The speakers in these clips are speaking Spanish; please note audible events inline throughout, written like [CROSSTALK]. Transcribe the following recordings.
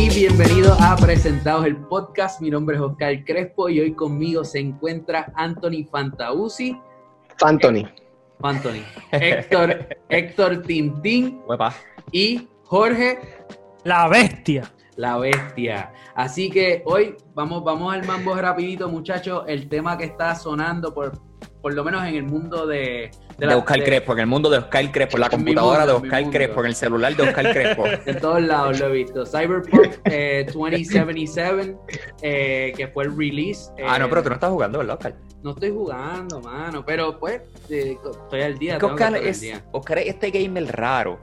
y bienvenidos a Presentados el Podcast. Mi nombre es Oscar Crespo y hoy conmigo se encuentra Anthony Fantausi. Fantoni. Anthony. Héctor, [LAUGHS] Héctor Tintín y Jorge La bestia. la Bestia. Así que hoy vamos, vamos al mambo rapidito, muchachos. El tema que está sonando por, por lo menos en el mundo de, De, la- Oscar de- Crespo, en el mundo de Oscar Crespo, en la computadora mundo, de Oscar. Crespo, en el celular de Oscar Crespo. [LAUGHS] De todos lados lo he visto. Cyberpunk eh, 2077, eh, que fue el release. ah, no, eh, pero tú no estás jugando, ¿verdad, Oscar? No estoy jugando, mano, pero pues eh, estoy al día. Es que tengo que Oscar estar al es, día. Oscar es este gamer raro.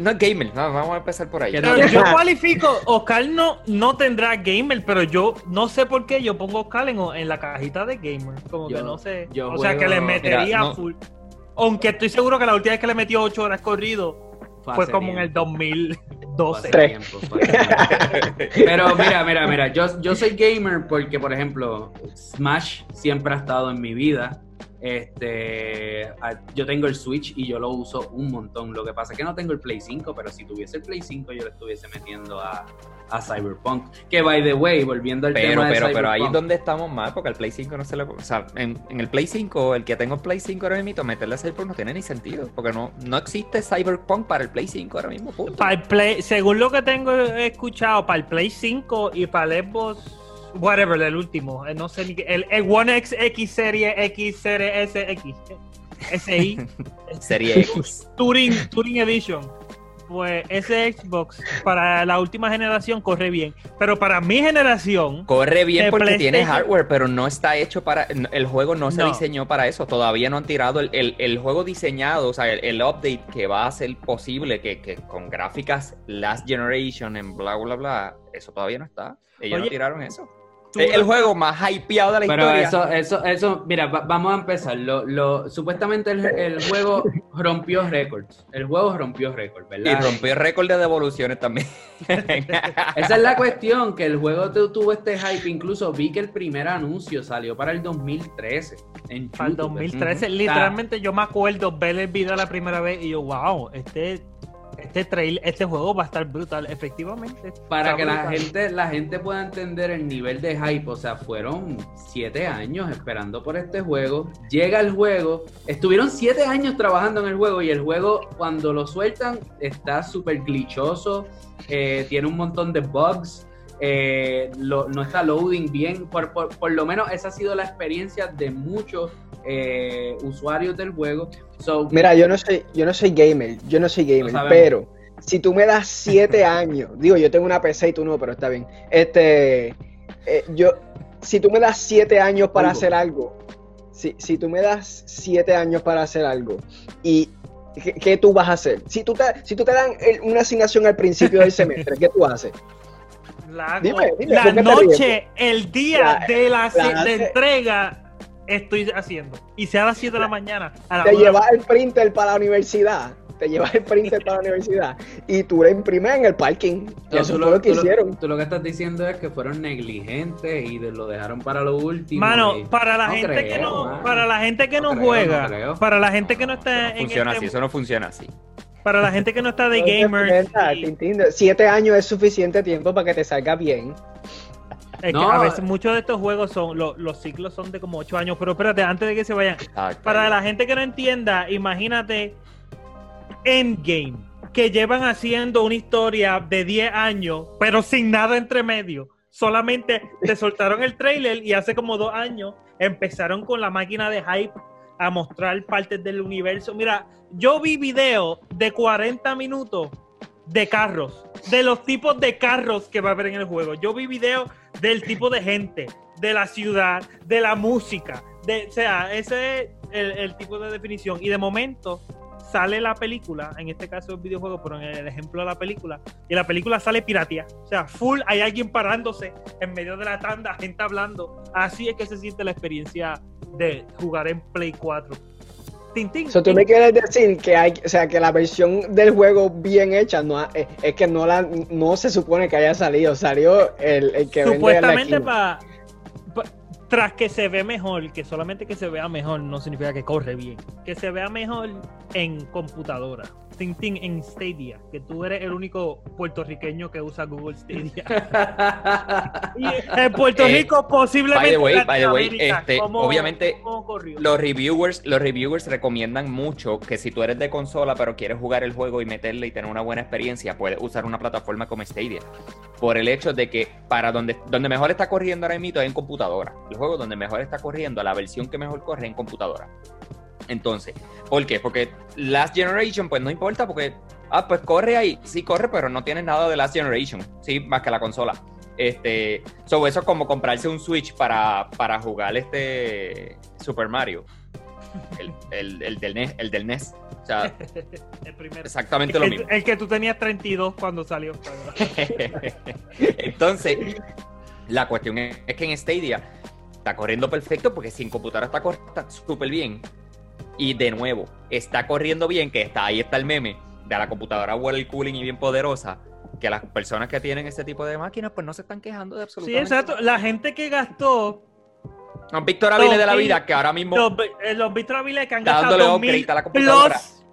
No es gamer, no, vamos a empezar por ahí. Pero yo cualifico, Oscar no, no tendrá gamer, pero yo no sé por qué yo pongo Oscar en, en la cajita de gamer. Como Yo- que no sé. yo o sea, que le metería Mira, no- full. Aunque estoy seguro que la última vez que le metió 8 horas corrido Fue como en el tiempo, 2012. fue hace Tres. tiempo, fue hace tiempo. [LAUGHS] Pero mira, mira, mira, yo, yo soy gamer porque, por ejemplo, Smash siempre ha estado en mi vida. Este, yo tengo el Switch y yo lo uso un montón. Lo que pasa es que no tengo el Play 5, pero si tuviese el Play 5 yo le estuviese metiendo a, a Cyberpunk. Que by the way, volviendo al Pero, tema de pero, pero ahí es Cyberpunk, donde estamos mal, porque al Play 5 no se le... O sea, en, en el Play 5, el que tengo el Play 5 ahora mismo, meterle a Cyberpunk no tiene ni sentido, porque no, no existe Cyberpunk para el Play 5 ahora mismo, punto. Para el Play, según lo que tengo escuchado, para el Play 5 y para el Xbox, whatever, el último, eh, no sé ni qué, el, el One X X Serie X Serie SX, SI, [LAUGHS] Serie X. Touring, Touring Edition. Pues ese Xbox para la última generación corre bien, pero para mi generación, Corre bien porque tiene hardware, pero no está hecho para. El juego no se No. diseñó para eso. Todavía no han tirado el, el- el juego diseñado, o sea, el, el update que va a hacer posible que, que con gráficas Last Generation en bla, bla, bla. Eso todavía no está. Ellos no tiraron eso. Tú- El, juego más hypeado de la Pero historia. eso, eso, eso, mira, va- vamos a empezar. Lo, lo, supuestamente el, el juego rompió récords. El juego rompió récords, Y ¿verdad? rompió el récord de devoluciones también. [LAUGHS] Esa es la cuestión, que el juego tu- tuvo este hype. Incluso vi que el primer anuncio salió para el 2013. En para el YouTube. 2013, Ujú. literalmente yo me acuerdo ver el video la primera vez y yo, wow, este, este trail, este juego va a estar brutal, efectivamente. Para que la gente, la gente pueda entender el nivel de hype, o sea, fueron siete años esperando por este juego. Llega el juego, estuvieron siete años trabajando en el juego y el juego cuando lo sueltan está súper glitchoso, eh, tiene un montón de bugs, eh, lo- no está loading bien. Por, por- por lo menos esa ha sido la experiencia de muchos eh, usuarios del juego. So, Mira, yo no soy, yo no soy gamer, yo no soy gamer, pero si tú me das siete [LAUGHS] años, digo, yo tengo una PC y tú no, pero está bien. Este, eh, yo, si tú me das siete años para hacer algo, si, si tú me das siete años para hacer algo y ¿qué, qué tú vas a hacer? Si tú te, si tú te dan el- una asignación al principio del semestre, ¿qué tú haces? Dime, dime, la ¿por qué te noche, el día La- de la, la de hace- entrega, estoy haciendo. Y sea a las 7 de la mañana. A la Te llevas el printer para la universidad, te llevas el printer para la universidad y tú lo imprimes en el parking. No, eso fue lo, lo que tú lo- hicieron. tú lo que estás diciendo es que fueron negligentes y de- lo dejaron para lo último. Mano, y- para la No gente creo, que no, mano. para la gente que No no, creo, juega, para la gente que no No está en funciona este- así, eso no funciona así. Para la gente que no está de Tintín, Siete años es suficiente tiempo para que te salga bien. es que No. a veces muchos de estos juegos son lo- los ciclos son de como 8 años, pero espérate, antes de que se vayan, Exacto. para la gente que no entienda, imagínate Endgame, que llevan haciendo una historia de 10 años, pero sin nada entre medio. Solamente te soltaron el trailer y hace como dos años empezaron con la máquina de hype a mostrar partes del universo. Mira, yo vi videos de 40 minutos de carros, de los tipos de carros que va a haber en el juego. Yo vi videos del tipo de gente, de la ciudad, de la música, de, o sea, ese es el, el tipo de definición. Y de momento sale la película, en este caso el videojuego, pero en el ejemplo de la película, y la película sale piratea. O sea, full, hay alguien parándose en medio de la tanda, gente hablando. Así es que se siente la experiencia de jugar en Play 4. Tintín. O sea, tú me quieres decir que hay, o sea, que la versión del juego bien hecha no ha- es, es que no la no se supone que haya salido, salió el, el que Supuestamente para tras que se ve mejor, que solamente que se vea mejor no significa que corre bien, que se vea mejor en computadora. Tintín en Stadia, que tú eres el único puertorriqueño que usa Google Stadia. [LAUGHS] y en Puerto Eh, Rico posiblemente by the way, by the way, este, ¿cómo- obviamente, cómo? Los reviewers, los reviewers recomiendan mucho que si tú eres de consola pero quieres jugar el juego y meterle y tener una buena experiencia, puedes usar una plataforma como Stadia. Por el hecho de que para donde, donde mejor está corriendo ahora mismo es en computadora. El juego donde mejor está corriendo, la versión que mejor corre en computadora. Entonces, ¿por qué? Porque Last Generation, pues no importa, porque, ah, pues corre ahí, sí corre, pero no tiene nada de Last Generation, sí, más que la consola. Este, so eso es como comprarse un Switch para, para jugar este Super Mario. El, el- el del NES, el del NES. O sea, [LAUGHS] el primero. exactamente lo mismo. el que tú tenías 32 cuando salió. [LAUGHS] Entonces, la cuestión es que en Stadia está corriendo perfecto porque si en computadora está corriendo súper bien. Y de nuevo, está corriendo bien, que está ahí está el meme de la computadora well cooling y bien poderosa. Que las personas que tienen ese tipo de máquinas, pues no se están quejando de Sí, absolutamente exacto. La gente que gastó Un Víctor Aviles de la vida, que ahora mismo los, eh, los Víctor Aviles que han gastado dándole 2000 upgrade a la computadora. plus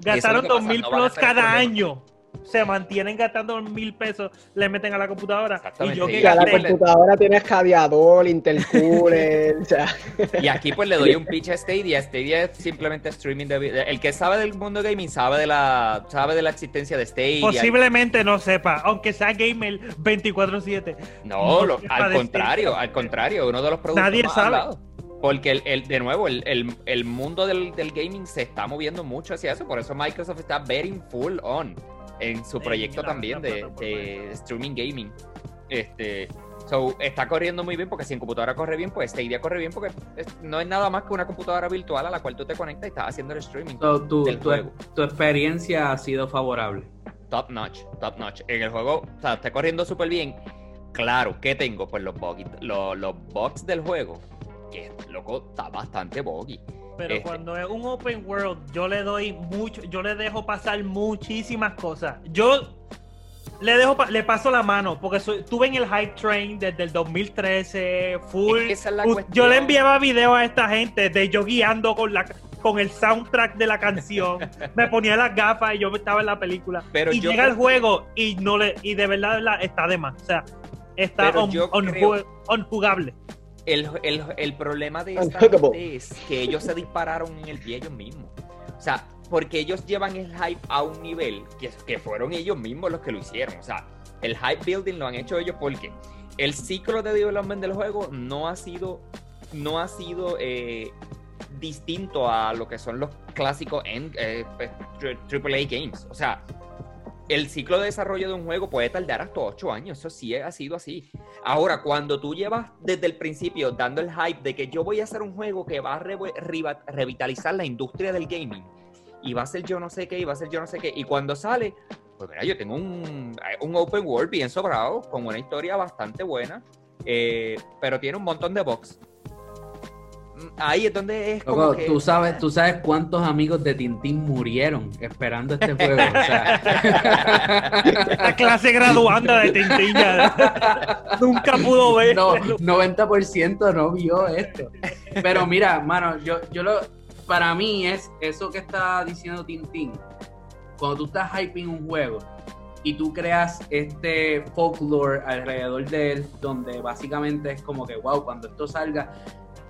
gastaron que pasa, 2000 no van a plus cada año. Se mantienen gastando mil pesos, le meten a la computadora. Y yo que la computadora tiene escadeador, intercooler, o sea, [LAUGHS] Y aquí pues le doy un pitch a Stadia. Stadia es simplemente streaming de video. El que sabe del mundo gaming sabe de la sabe de la existencia de Stadia. posiblemente no sepa, aunque sea gamer 24/7. No, no lo- al contrario, Stadia. al contrario, uno de los productos Nadie más sabe. hablados. Porque el, el- de nuevo, el, el- el mundo del, del gaming se está moviendo mucho hacia eso. Por eso Microsoft está betting full on en su proyecto la- también la de, streaming gaming. Este, so, está corriendo muy bien porque si en computadora corre bien, pues Stadia corre bien porque es- no es nada más que una computadora virtual a la cual tú te conectas y estás haciendo el streaming. So, tu, Del tu- juego. tu experiencia ha sido favorable. Top notch, top notch. En el juego, o sea, está corriendo súper bien. Claro, ¿qué tengo? Pues los bugs, los, los bugs del juego. Que, loco, está bastante buggy. Pero Este. cuando es un open world, yo le doy mucho, yo le dejo pasar muchísimas cosas. Yo le dejo, pa- le paso la mano, porque soy- estuve en el hype train desde el 2013, full. Es es yo le enviaba videos a esta gente de yo guiando con la con el soundtrack de la canción. [LAUGHS] me ponía las gafas y yo estaba en la película. Pero y yo llega el juego y no le y de verdad, de verdad, está de más. O sea, está creo- unjugable. El, el- el problema de esta gente es que ellos se dispararon en el pie ellos mismos. O sea, porque ellos llevan el hype a un nivel que, que fueron ellos mismos los que lo hicieron. O sea, el hype building lo han hecho ellos porque el ciclo de development del juego no ha sido, no ha sido eh, distinto a lo que son los clásicos en, eh, pues, AAA games. O sea, el ciclo de desarrollo de un juego puede tardar hasta 8 años. Eso sí ha sido así. Ahora, cuando tú llevas desde el principio dando el hype de que yo voy a hacer un juego que va a revitalizar la industria del gaming y va a ser yo no sé qué y va a ser yo no sé qué, y cuando sale, pues mira, yo tengo un, un open world bien sobrado, con una historia bastante buena, eh, pero tiene un montón de bugs. Ahí es donde es como Loco, que... tú sabes, tú sabes cuántos amigos de Tintín murieron esperando este [LAUGHS] juego. O sea, Esta clase graduanda de Tintilla [LAUGHS] nunca pudo ver. no, 90% no vio esto. Pero mira, mano, yo, yo lo, para mí es eso que está diciendo Tintín. Cuando tú estás hyping un juego y tú creas este folklore alrededor de él, donde básicamente es como que, wow, cuando esto salga.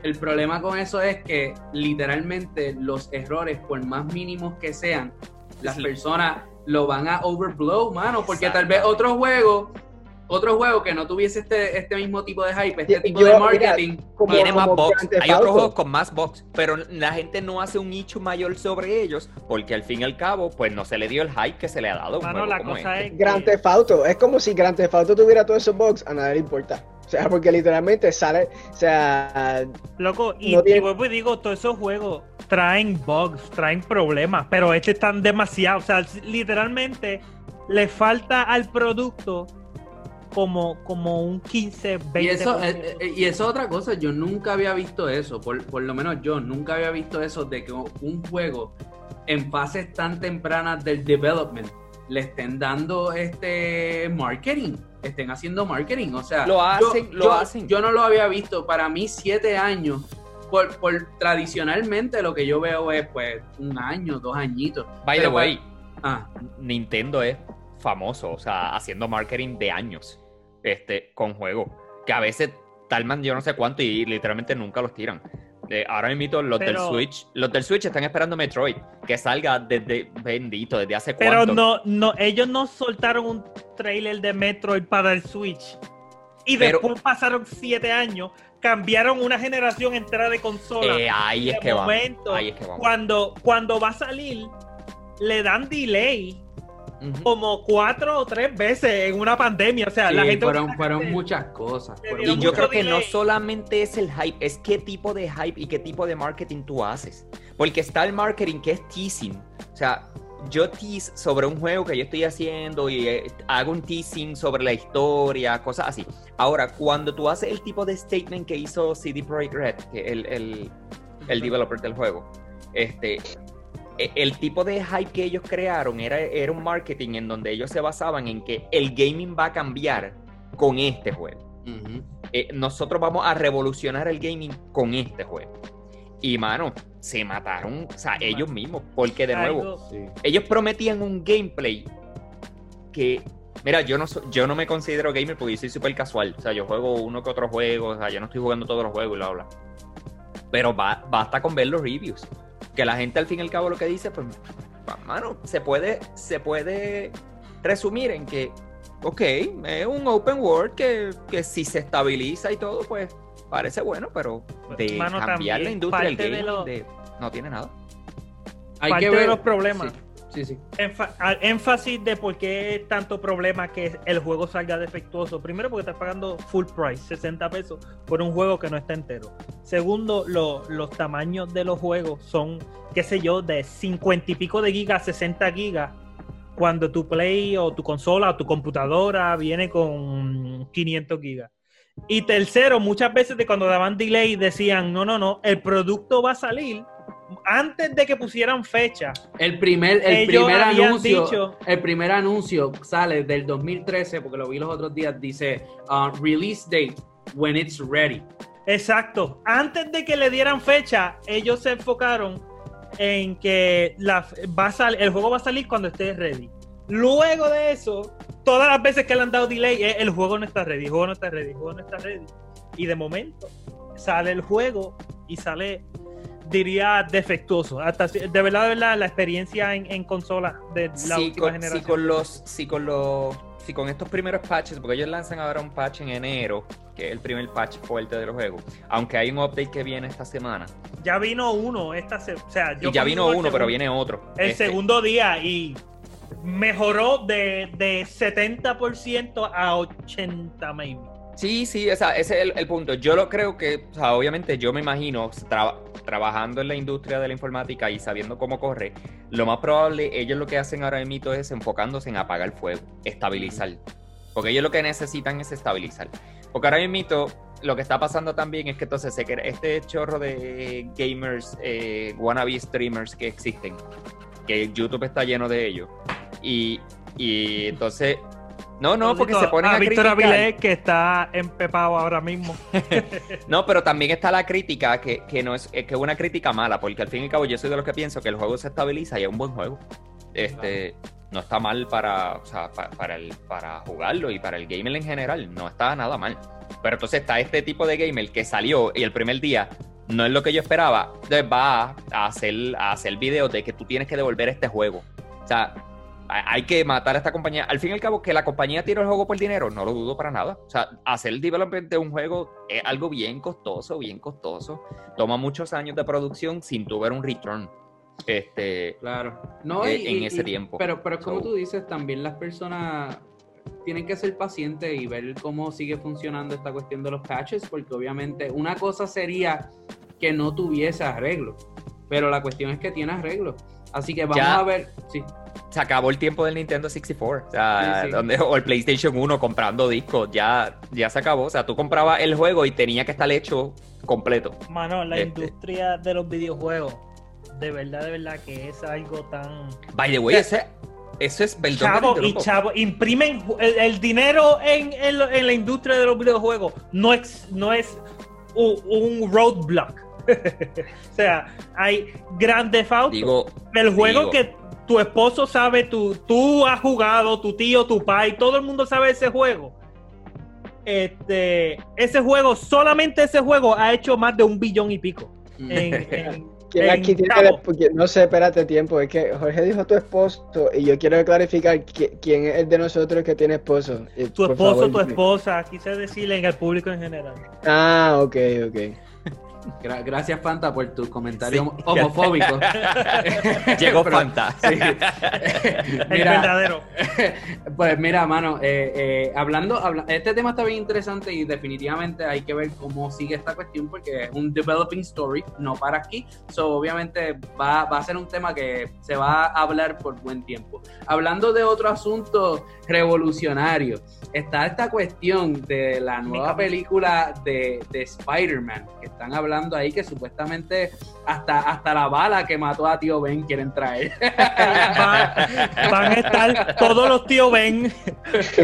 El problema con eso es que literalmente los errores, por más mínimos que sean, las Sí. personas lo van a overblow, mano, porque tal vez otro juego, otro juego que no tuviese este, este mismo tipo de hype, este Yo- tipo yo, de mira, marketing, como- tiene más como box. Hay otros juegos con más box, pero la gente no hace un nicho mayor sobre ellos porque al fin y al cabo, pues no se le dio el hype que se le ha dado Mano, la como cosa este. es. Grand que- Theft Auto, es como si Grand Theft Auto tuviera todos esos bugs, a nadie le importa. O sea, porque literalmente sale, o sea, Loco, y, No tiene- y vuelvo y digo, todos esos juegos traen bugs, traen problemas, pero este están demasiado, o sea, literalmente le falta al producto como, como un 15, 20. Y eso, eh, eh, y eso es otra cosa, yo nunca había visto eso, por, por lo menos yo nunca había visto eso de que un juego en fases tan tempranas del development le estén dando este marketing, estén haciendo marketing, o sea, Lo yo- hacen, lo yo, hacen. Yo no lo había visto, para mí siete años por, por tradicionalmente lo que yo veo es pues un año, dos añitos. By the way, Ah, Nintendo es famoso, o sea, haciendo marketing de años este, con juegos. Que a veces talman yo no sé cuánto y literalmente nunca los tiran. Eh, ahora mismo los del Pero- Switch, los del Switch están esperando Metroid, que salga desde bendito, desde hace Pero cuánto. no, no, ellos no soltaron un trailer de Metroid para el Switch. Y Pero- después pasaron siete años, cambiaron una generación entera de consolas. Eh, ahí es que momento, Ahí es que vamos. cuando, cuando va a salir, le dan delay Ujú. como cuatro o tres veces en una pandemia. O sea, sí, la gente. fueron, fueron muchas cosas. Fueron Y yo muchas- creo que no solamente es el hype, es qué tipo de hype y qué tipo de marketing tú haces. Porque está el marketing que es teasing. O sea, yo tease sobre un juego que yo estoy haciendo y eh, hago un teasing sobre la historia, cosas así. Ahora, cuando tú haces el tipo de statement que hizo CD Projekt Red, que el, el, el developer del juego, este, el tipo de hype que ellos crearon era, era un marketing en donde ellos se basaban en que el gaming va a cambiar con este juego eh, nosotros vamos a revolucionar el gaming con este juego. Y mano, se mataron, o sea, ellos mismos, porque de nuevo, Sí. ellos prometían un gameplay que, mira, yo no, so- yo no me considero gamer porque yo soy súper casual, o sea, yo juego uno que otro juego, o sea, yo no estoy jugando todos los juegos y bla, bla. Pero ba- basta con ver los reviews, que la gente al fin y al cabo lo que dice, pues, mano, se puede, se puede resumir en que, ok, es un open world que, que si se estabiliza y todo, pues parece bueno, pero de Mano, cambiar la industria del parte de gaming, lo- de- no tiene nada. Hay parte que de ver los problemas. Sí, sí. sí. Énfasis de por qué tanto problema que el juego salga defectuoso. Primero, porque estás pagando full price, 60 pesos, por un juego que no está entero. Segundo, lo- los tamaños de los juegos son, qué sé yo, de 50 y pico de gigas, 60 gigas. Cuando tu Play o tu consola o tu computadora viene con 500 gigas. Y tercero, muchas veces de cuando daban delay decían, no, no, no, el producto va a salir antes de que pusieran fecha. El primer, el primer anuncio, dicho- el primer anuncio sale del 2013, porque lo vi los otros días, dice uh, release date when it's ready. Exacto. Antes de que le dieran fecha, ellos se enfocaron en que la, va a sal- el juego va a salir cuando esté ready. Luego de eso, todas las veces que le han dado delay, es, el juego no está ready, el juego no está ready, el juego no está ready. Y de momento sale el juego y sale, diría, defectuoso. Hasta, de verdad, de verdad, la experiencia en, en consola de la si última con, generación. si con los si con los si con estos primeros patches porque ellos lanzan ahora un patch en enero que es el primer patch fuerte del juego aunque hay un update que viene esta semana Ya vino uno, esta se- o sea, yo y ya vino uno pero viene otro el Este, segundo día y mejoró de, de 70% a 80 maybe. Sí sí o sea, ese es el, el punto. Yo lo creo que o sea, obviamente yo me imagino tra- trabajando en la industria de la informática y sabiendo cómo corre lo más probable ellos lo que hacen ahora mismo es enfocándose en apagar fuego estabilizar. Porque ellos lo que necesitan es estabilizar. Porque ahora mismo lo que está pasando también es que entonces este chorro de gamers, eh, wannabe streamers que existen, que YouTube está lleno de ellos. Y, y entonces, no, no, porque se ponen a, Víctor criticar. Avilés, que está empepado ahora mismo. [LAUGHS] No, pero también está la crítica, que, que no es, que es una crítica mala, porque al fin y al cabo yo soy de los que pienso que el juego se estabiliza y es un buen juego. Este, no está mal para, o sea, pa- para, el, para jugarlo y para el gamer en general, no está nada mal. Pero entonces está este tipo de gamer que salió y el primer día no es lo que yo esperaba, entonces va a hacer, a hacer videos de que tú tienes que devolver este juego. O sea, hay que matar a esta compañía. Al fin y al cabo, que la compañía tire el juego por dinero, no lo dudo para nada. O sea, hacer el development de un juego es algo bien costoso, bien costoso. Toma muchos años de producción sin tu ver un return. Este, Claro. No, Eh, y- en ese y- tiempo. Pero, pero como So- tú dices, también las personas tienen que ser pacientes y ver cómo sigue funcionando esta cuestión de los patches, porque obviamente una cosa sería que no tuviese arreglo, pero la cuestión es que tiene arreglo. Así que vamos Ya. a ver. Sí, se acabó el tiempo del Nintendo 64. O sea, Sí, sí. Donde, o el PlayStation 1 comprando discos. Ya, ya se acabó. O sea, tú comprabas el juego y tenía que estar hecho completo. Mano, la Este. industria de los videojuegos, de verdad, de verdad que es algo tan... By the way, ese, eso es perdón Chavo y chavo, imprimen el, el dinero en, en en la industria de los videojuegos. No es, no es un roadblock. [LAUGHS] o sea, hay grandes Theft Auto. Digo, el juego digo. que tu esposo sabe, tu, tú has jugado, tu tío, tu pai, todo el mundo sabe ese juego. Este, ese juego, solamente ese juego ha hecho más de un billón y pico. Mm. En, [LAUGHS] en- ¿Quién en aquí tiene chavos. porque- No sé, espérate tiempo. Es que Jorge dijo tu esposo y yo quiero clarificar qui- quién es el de nosotros que tiene esposo. Tu por esposo, favor, tu dime. esposa, quise decirle en el público en general. Ah, ok, ok. Gra- gracias, Fanta, por tu comentario Sí. homo- homofóbico. [LAUGHS] Llegó Pero- Fanta. sí. El [LAUGHS] Mira, verdadero. [LAUGHS] Pues mira, mano, eh, eh, hablando, habla- este tema está bien interesante y definitivamente hay que ver cómo sigue esta cuestión porque es un developing story, no para aquí. So, obviamente va, va a ser un tema que se va a hablar por buen tiempo. Hablando de otro asunto revolucionario, está esta cuestión de la nueva película de, de Spider-Man, que están hablando ahí que supuestamente hasta, hasta la bala que mató a tío Ben quieren traer. Va- van a estar todos los tíos Ben,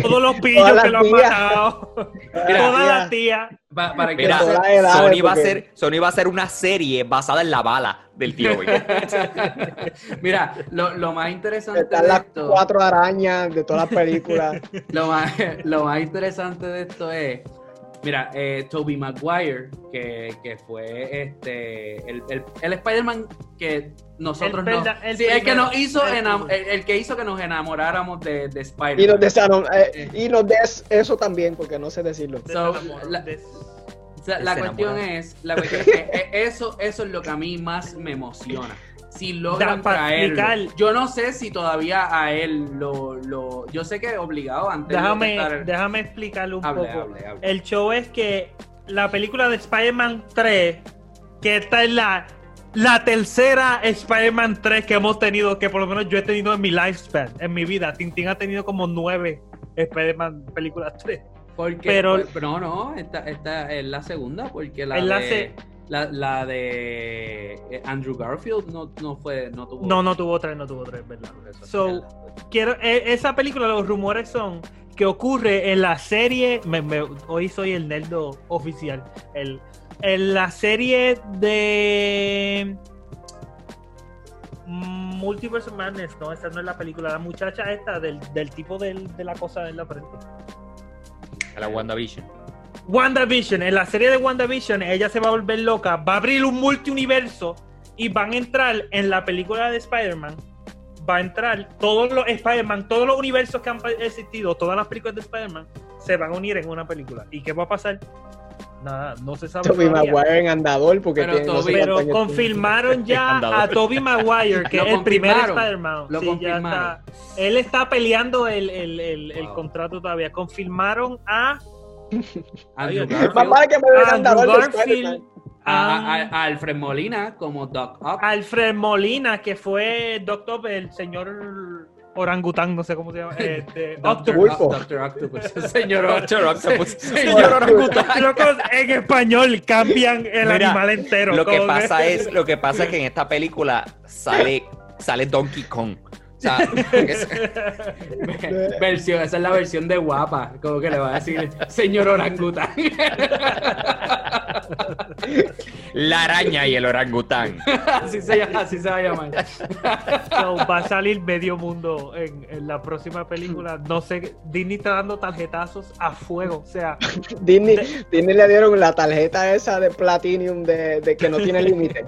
todos los pillos que lo han matado, Mira, todas tía. las tías. Pa- para que Mira, edades, Sony va, a hacer, Sony va a hacer una serie basada en la bala del tío Ben. [LAUGHS] Mira, lo, lo más interesante Están de las esto, cuatro arañas de todas las películas. [LAUGHS] lo más, lo más interesante de esto es, mira, eh, Toby Maguire, que, que fue este el, el, el Spider-Man que nosotros El no, el sí, el que nos hizo el el, que hizo que nos enamoráramos de, de y Spider-Man. nos desaron, eh, y nos des eso también, porque no sé decirlo. So, la- cuestión es, la cuestión es que eso, eso es lo que a mí más me emociona. Si logran traerlo. Yo no sé si todavía a él lo, lo yo sé que obligado antes de Déjame, estar- déjame explicarle un Hable, poco. hable, hable. El show es que la película de Spider-Man 3, que esta es la, la tercera Spider-Man 3 que hemos tenido, que por lo menos yo he tenido en mi lifespan, en mi vida. Tintín ha tenido como nueve Spider-Man películas 3. Porque, pero- pues, no, no, esta, esta es la segunda, porque la la de, se- la, la de eh, Andrew Garfield no, no fue, no tuvo. No, no tuvo tres, no tuvo tres, ¿verdad? Eso. So, quiero, e- esa película, los rumores son que ocurre en la serie. me- me- hoy soy el nerdo oficial. El, en la serie de. Multiverse Madness, no, esa no es la película. La muchacha esta del, del tipo del- de la cosa en la frente. A la WandaVision. WandaVision, en la serie de WandaVision, ella se va a volver loca, va a abrir un multiuniverso y van a entrar en la película de Spider-Man. Va a entrar todos los Spider-Man, todos los universos que han existido, todas las películas de Spider-Man se van a unir en una película. ¿Y qué va a pasar? Nada, no se sabe. Toby. Maguire en andador, porque Pero tiene, no sé Pero confirmaron [LAUGHS] ya a Toby Maguire, que es el primer Spider-Man. lo Sí, ya confirmaron. está. Él está peleando el, el- el- contrato todavía. Confirmaron a Andrew. Garfield, Spider-Man. a, Alfred Molina como Doc Ock. Alfred Molina, que fue Doctor, el señor orangután, no sé cómo se llama. [LAUGHS] Este, Doctor, Octopus. Doctor Octopus. Señor [LAUGHS] Doctor Octopus. Señor orangután. Locos, en español cambian el Mira, animal entero. Lo que pasa es, lo que pasa es que en esta película sale, sale Donkey Kong. O sea, es- [LAUGHS] versión, esa es la versión de guapa, como que le va a decir señor orangután. [LAUGHS] la araña y el orangután. así, se, llama- así se va a llamar. So, va a salir medio mundo en, en la próxima película. No sé, Disney está dando tarjetazos a fuego. O sea, Disney, Disney le dieron la tarjeta esa de Platinum de, de que no tiene límite.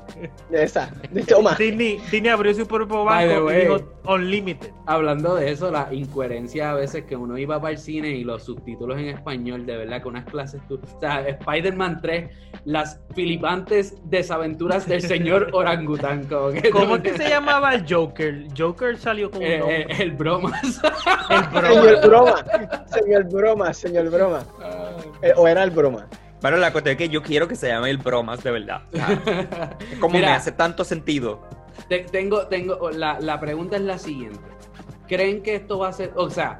De [LAUGHS] esa. De toma. Disney, Disney abrió su propio banco y dijo Unlimited. Hablando de eso, la incoherencia a veces que uno iba para el cine y los subtítulos en español, de verdad que unas clases, tú, o sea, Spider-Man 3, las filipantes desaventuras del señor [LAUGHS] orangután. Como que ¿Cómo es que se llamaba el Joker? Joker salió con un Eh, nombre. eh, el bromas. El broma. Señor broma. Señor broma, señor broma. Eh, o era el broma. Bueno, la cuestión es que yo quiero que se llame el bromas de verdad. O sea, [LAUGHS] es como Mira, me hace tanto sentido. Te- tengo, tengo, la, la pregunta es la siguiente. ¿Creen que esto va a ser, o sea,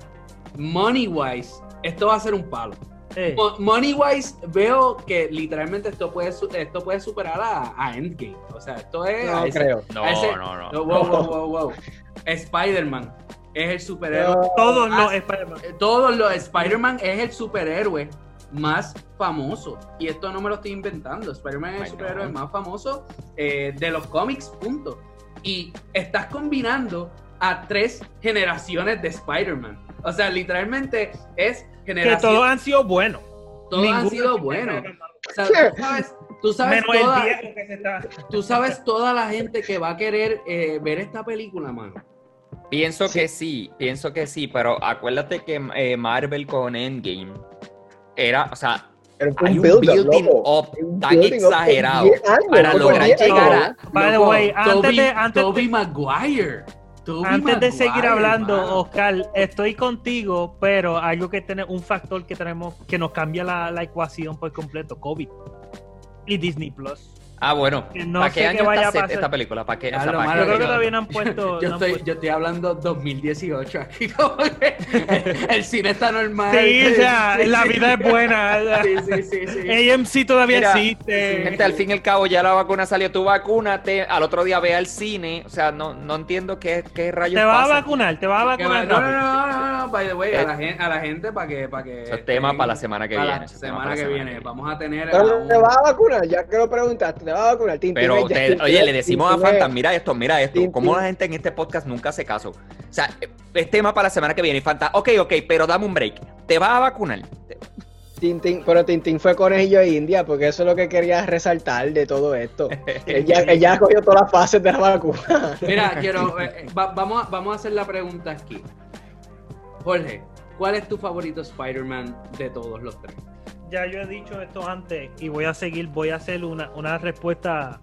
money wise, esto va a ser un palo? Eh, Mo- Money wise, veo que literalmente esto puede, esto puede superar a, a Endgame. O sea, esto es. No ese- creo. No, ese- no, no. no, wow, wow, wow, wow. Spider-Man es el superhéroe. No, todos Ah, los Spider-Man. Eh, Todos los Spider-Man es el superhéroe más famoso. Y esto no me lo estoy inventando. Spider-Man es el superhéroe más famoso eh, de los cómics, punto. Y estás combinando a tres generaciones de Spider-Man. O sea, literalmente es Que generación. todos han sido buenos. todos han Ninguno sido tiene buenos. O sea, tú sabes, [LAUGHS] tú sabes toda- que está. tú sabes toda la gente que va a querer eh, ver esta película, mano. Pienso Sí. que sí, pienso que sí, pero acuérdate que eh, Marvel con Endgame era, o sea, hay un building loco. up Un tan building up exagerado 10 años, para lograr 10 años. llegar a... By the way, antes Toby, de- antes Toby de- Maguire. Antes de seguir hablando, mano. Oscar, estoy contigo, pero algo que tiene un factor que tenemos que nos cambia la, la ecuación por completo, COVID y Disney Plus. Ah, bueno, no ¿para qué año vaya está a set pasar. esta película? ¿Para qué? Ya O sea, lo ¿para malo Yo creo que todavía no han [LAUGHS] puesto. Yo no han estoy, puesto- yo estoy hablando 2018 aquí, [LAUGHS] como que el cine está normal. Sí, o sea, Sí, la sí. vida es buena. [LAUGHS] Sí, sí, sí, sí. AMC todavía Mira, existe. Gente, al fin y al cabo ya la vacuna salió, tú vacúnate, al otro día ve al cine, o sea, no, no entiendo qué, qué rayos Te vas a vacunar, te vas a vacunar. no, no, no, no, no, by the way, a Eh, la gente, a la gente para que, para que Eso es tema para la semana que viene, La semana que semana viene. que viene. Vamos a tener Pero te vas a vacunar, ya que lo preguntaste, te vas a vacunar. Tintín, Pero, te- oye, le decimos a Fantas, mira esto, mira esto, cómo la gente en este podcast nunca hace caso. O sea, es tema para la semana que viene. Y Fantas, ok, ok, pero dame un break. ¿Te vas a vacunar? Tintín, pero Tintín fue conejillo de India, porque eso es lo que quería resaltar de todo esto. [LAUGHS] ella, ella cogió todas las fases de la vacuna. Mira, [LAUGHS] quiero. eh, eh, va- vamos, a, vamos a hacer la pregunta aquí. Jorge, ¿cuál es tu favorito Spider-Man de todos los tres? Ya yo he dicho esto antes y voy a seguir, voy a hacer una, una respuesta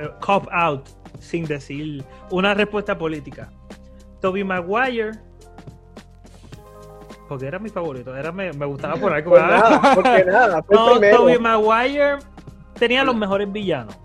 eh, cop out sin decir una respuesta política. Toby Maguire, porque era mi favorito, era me, me gustaba por algo. Pues nada, porque nada, fue No, primero. Tobey Maguire tenía los mejores villanos.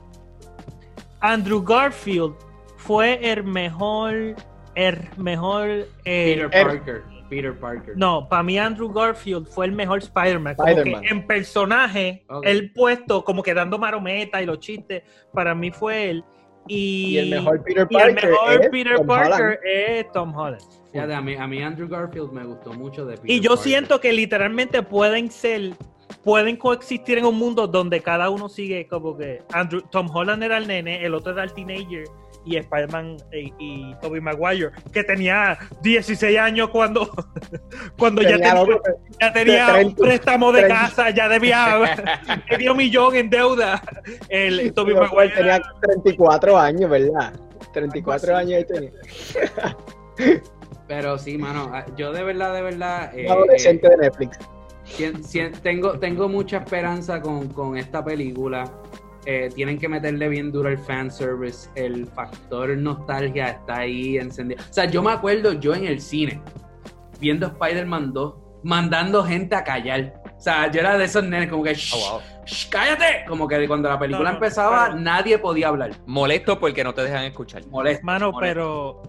Andrew Garfield fue el mejor, el mejor. eh, Peter er- Parker. Peter Parker. no, para mí Andrew Garfield fue el mejor Spider-Man. Como Spider-Man. que en personaje, él puesto como que dando marometa y los chistes, para mí fue él. Y, Y el mejor Peter y el Parker mejor es Peter Tom Parker Holland. es Tom Holland. Fíjate, a mí, a mí Andrew Garfield me gustó mucho de Peter Y yo Parker. siento que literalmente pueden ser, pueden coexistir en un mundo donde cada uno sigue como que Andrew, Tom Holland era el nene, el otro era el teenager y Spider-Man y, y Tobey Maguire, que tenía 16 años cuando, [LAUGHS] cuando ya Tenía tenía, ya tenía un 30, préstamo de 30. casa, ya debía [LAUGHS] medio millón en deuda. El Tobey pero Maguire tenía 34 años, ¿verdad? 34 años ahí tenía. Pero sí, mano, ah, yo de verdad, de verdad. eh, Un adolescente eh, de Netflix. sien- tengo, tengo mucha esperanza con, con esta película. Eh, tienen que meterle bien duro el fanservice. El factor nostalgia está ahí encendido. O sea, yo me acuerdo yo en el cine, viendo Spider-Man 2, mandando gente a callar. O sea, yo era de esos nenes como que, "Shh, Oh, wow. shh, cállate. Como que cuando la película No, no, empezaba, pero- nadie podía hablar. Molesto porque no te dejan escuchar. Molesto. Mano, molesto. pero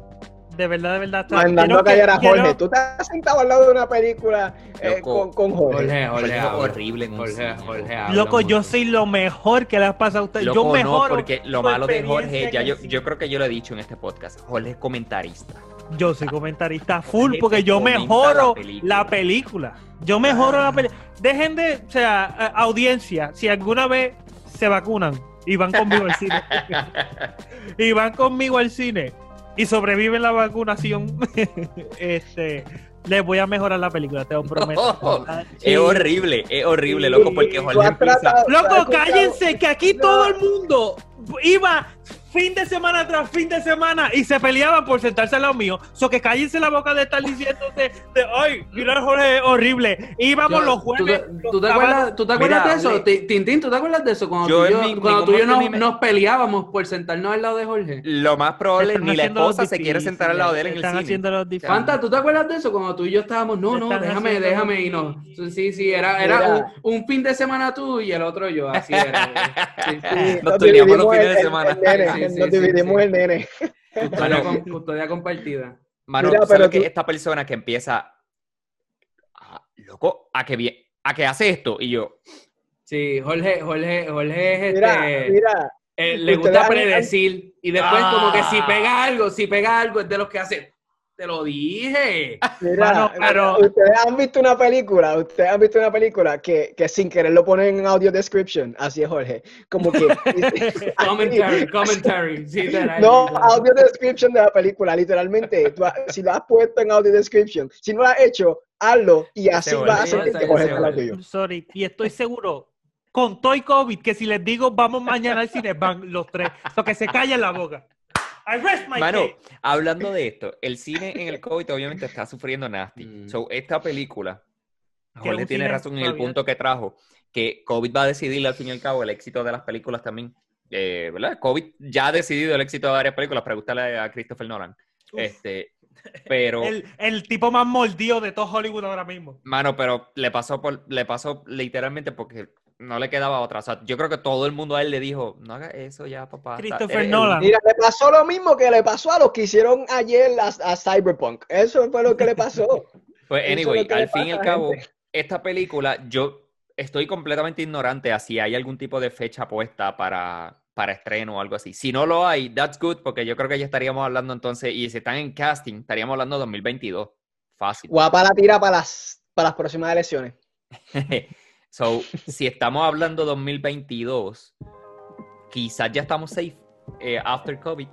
de verdad, de verdad. está- Mandando a callar a Jorge. quiero- Tú estás sentado al lado de una película eh, Loco. con, con Jorge. Jorge, Jorge, horrible en un Jorge, Jorge, loco. yo soy lo mejor que le ha pasado a usted. Loco, yo no, mejoro. porque lo malo de Jorge, ya yo, yo creo que yo lo he dicho en este podcast, Jorge es comentarista. Yo soy comentarista full Jorge porque te yo mejoro la película. la película. Yo mejoro la película. Dejen de, o sea, audiencia, si alguna vez se vacunan y van conmigo al cine, [LAUGHS] y van conmigo al cine y sobreviven la vacunación, [LAUGHS] este, les voy a mejorar la película, te lo prometo. No, Es horrible, es horrible, loco, porque Jorge empieza... Loco, cállense, que aquí todo el mundo iba fin de semana tras fin de semana y se peleaban por sentarse al lado mío. So que cállense la boca de estar diciéndose de, ay, mira Jorge, es horrible. Íbamos Yo- los ¿tú jueves. te- ¿Tú te acuerdas, tú te acuerdas Mira, de eso? le- Tintín, ¿tú te acuerdas de eso? Cuando Yo tú y yo, mi- cuando tú y yo nos, me- nos peleábamos por sentarnos al lado de Jorge. Lo más probable Están ni la esposa se quiere sentar al lado de él en el Están cine. haciendo los difíciles. Fanta, ¿tú te acuerdas de eso? Cuando tú y yo estábamos, no, no, déjame, déjame y no. Sí, sí, era, era un, un fin de semana tú y el otro yo, así era. [LAUGHS] Sí, sí. Nos los fines el- de semana. el nene, Sí, sí, nos dividimos el nene. Custodia, com- custodia compartida. Mano, Mira, ¿tú sabes pero que tú- esta persona que empieza... ah, loco, a que, vie- a que hace esto y yo... Sí, Jorge, Jorge, Jorge es este. mira, eh, le gusta predecir y después Ah. como que si pega algo, si pega algo es de los que hace Te lo dije. Mira, Mano, pero- ustedes han visto una película, ustedes han visto una película que, que sin querer lo ponen en audio description, así es Jorge, como que [LAUGHS] [LAUGHS] Commentary, commentary. Sí, no audio description de la película, literalmente, tú si lo has puesto en audio description, si no lo has hecho, hazlo y así vas a sentir que Jorge está tuyo. Sorry, y estoy seguro, con Toy COVID, que si les digo vamos mañana al cine, van los tres. Lo que se callen la boca. I rest my Mano, case. hablando de esto, el cine en el COVID obviamente está sufriendo nasty. Mm. So, esta película, Jorge tiene razón en el punto que trajo, que COVID va a decidir al fin y al cabo el éxito de las películas también. Eh, ¿Verdad? COVID ya ha decidido el éxito de varias películas. Pregúntale a Christopher Nolan. Uf. Este, pero, El, el tipo más mordido de todo Hollywood ahora mismo. mano, pero le pasó por, le pasó literalmente porque no le quedaba otra. O sea, yo creo que todo el mundo a él le dijo, no haga eso ya, papá. Christopher Eh, Nolan. Mira, le pasó lo mismo que le pasó a los que hicieron ayer a, a Cyberpunk. Eso fue lo que le pasó. [LAUGHS] Pues anyway, al fin y al cabo, gente. esta película, yo estoy completamente ignorante a si hay algún tipo de fecha puesta para, para estreno o algo así. Si no lo hay, that's good, porque yo creo que ya estaríamos hablando entonces, y si están en casting, estaríamos hablando de 2022. Fácil. Guapa la tira para las, para las próximas elecciones. [LAUGHS] so, si estamos hablando 2022, quizás ya estamos safe eh, after COVID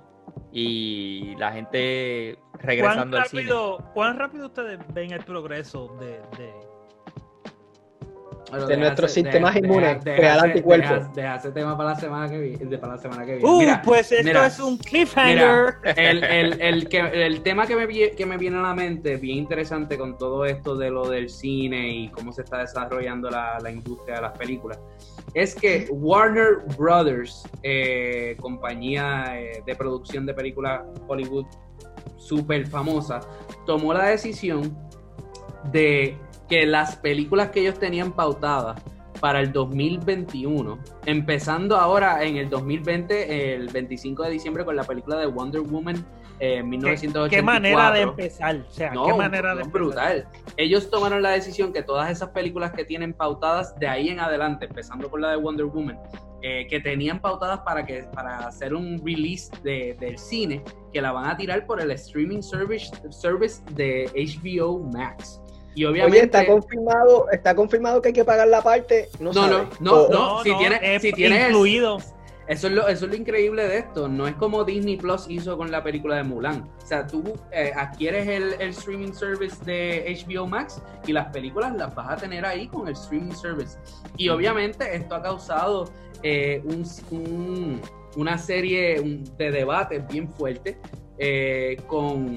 y la gente ¿Cuán regresando al cine. rápido, ¿Cuán rápido ustedes ven el progreso de, de- Bueno, de nuestros sistemas inmunes, deja- crear anticuerpos. Deja, deja ese tema para la semana que viene. Para la semana que viene. Uh, Mira, pues esto mira, es un cliffhanger. Mira, el, el- el que, el tema que me, que me viene a la mente, bien interesante con todo esto de lo del cine y cómo se está desarrollando la, la industria de las películas, es que Warner Brothers, eh, compañía eh, de producción de películas Hollywood súper famosa, tomó la decisión de que las películas que ellos tenían pautadas para el 2021, empezando ahora en el 2020, el 25 de diciembre, con la película de Wonder Woman eh, 1984. ¿Qué manera de empezar? O sea, No, ¿qué manera de no, brutal. Ellos tomaron la decisión que todas esas películas que tienen pautadas de ahí en adelante, empezando por la de Wonder Woman, eh, que tenían pautadas para que para hacer un release de- del cine, que la van a tirar por el streaming service, service de HBO Max. Y obviamente Oye, está confirmado, está confirmado que hay que pagar la parte. No, No, no, sabe. no, no. si tiene- es si tiene- incluido. Eso es, lo, eso es lo increíble de esto. No es como Disney Plus hizo con la película de Mulan. O sea, tú eh, adquieres el, el streaming service de HBO Max y las películas las vas a tener ahí con el streaming service. Y obviamente esto ha causado eh, un- un- una serie de debates bien fuertes eh, con...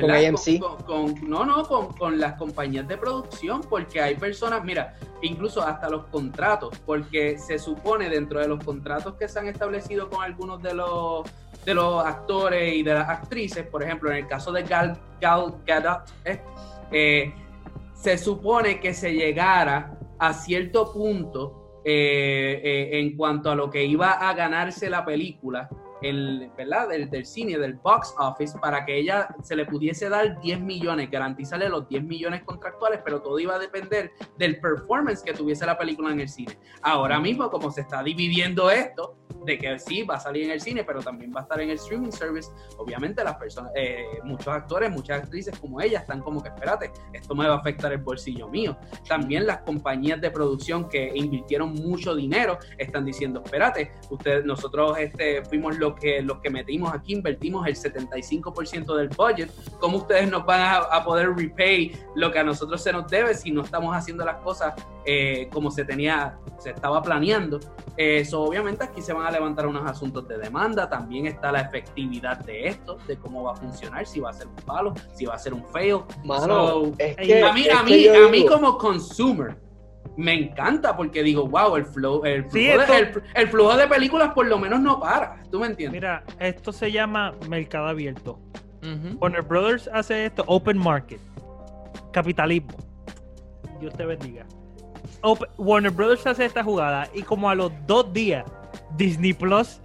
Con ¿verdad? AMC. Con- con- no, no, con, con las compañías de producción, porque hay personas, mira, incluso hasta los contratos, porque se supone dentro de los contratos que se han establecido con algunos de los de los actores y de las actrices, por ejemplo, en el caso de Gal, Gal Gadot, eh, eh, se supone que se llegara a cierto punto eh, en cuanto a lo que iba a ganarse la película, el, ¿verdad? Del, cine, del box office, para que ella se le pudiese dar 10 millones, garantizarle los 10 millones contractuales, pero todo iba a depender del performance que tuviese la película en el cine. Ahora mismo, como se está dividiendo esto, de que sí, va a salir en el cine, pero también va a estar en el streaming service, obviamente las personas, eh, muchos actores, muchas actrices como ella están como que, espérate, esto me va a afectar el bolsillo mío. También las compañías de producción que invirtieron mucho dinero están diciendo, espérate, ustedes, nosotros este, fuimos los que, los que metimos aquí, invertimos el 75% del budget, ¿cómo ustedes nos van a, a poder repay lo que a nosotros se nos debe si no estamos haciendo las cosas eh, como se tenía, se estaba planeando? Eso obviamente aquí se van a levantar unos asuntos de demanda, también está la efectividad de esto, de cómo va a funcionar, si va a ser un palo, si va a ser un fail. Mano, So, es Ey, que, a mí, es a mí, a mí como consumer me encanta porque digo, wow, el flow, el flujo, Sí, de, esto- el, el flujo de películas por lo menos no para. ¿Tú me entiendes? Mira, esto se llama mercado abierto. Warner Brothers hace esto, open market, capitalismo. Dios te bendiga. Warner Brothers hace esta jugada y como a los dos días, Disney Plus,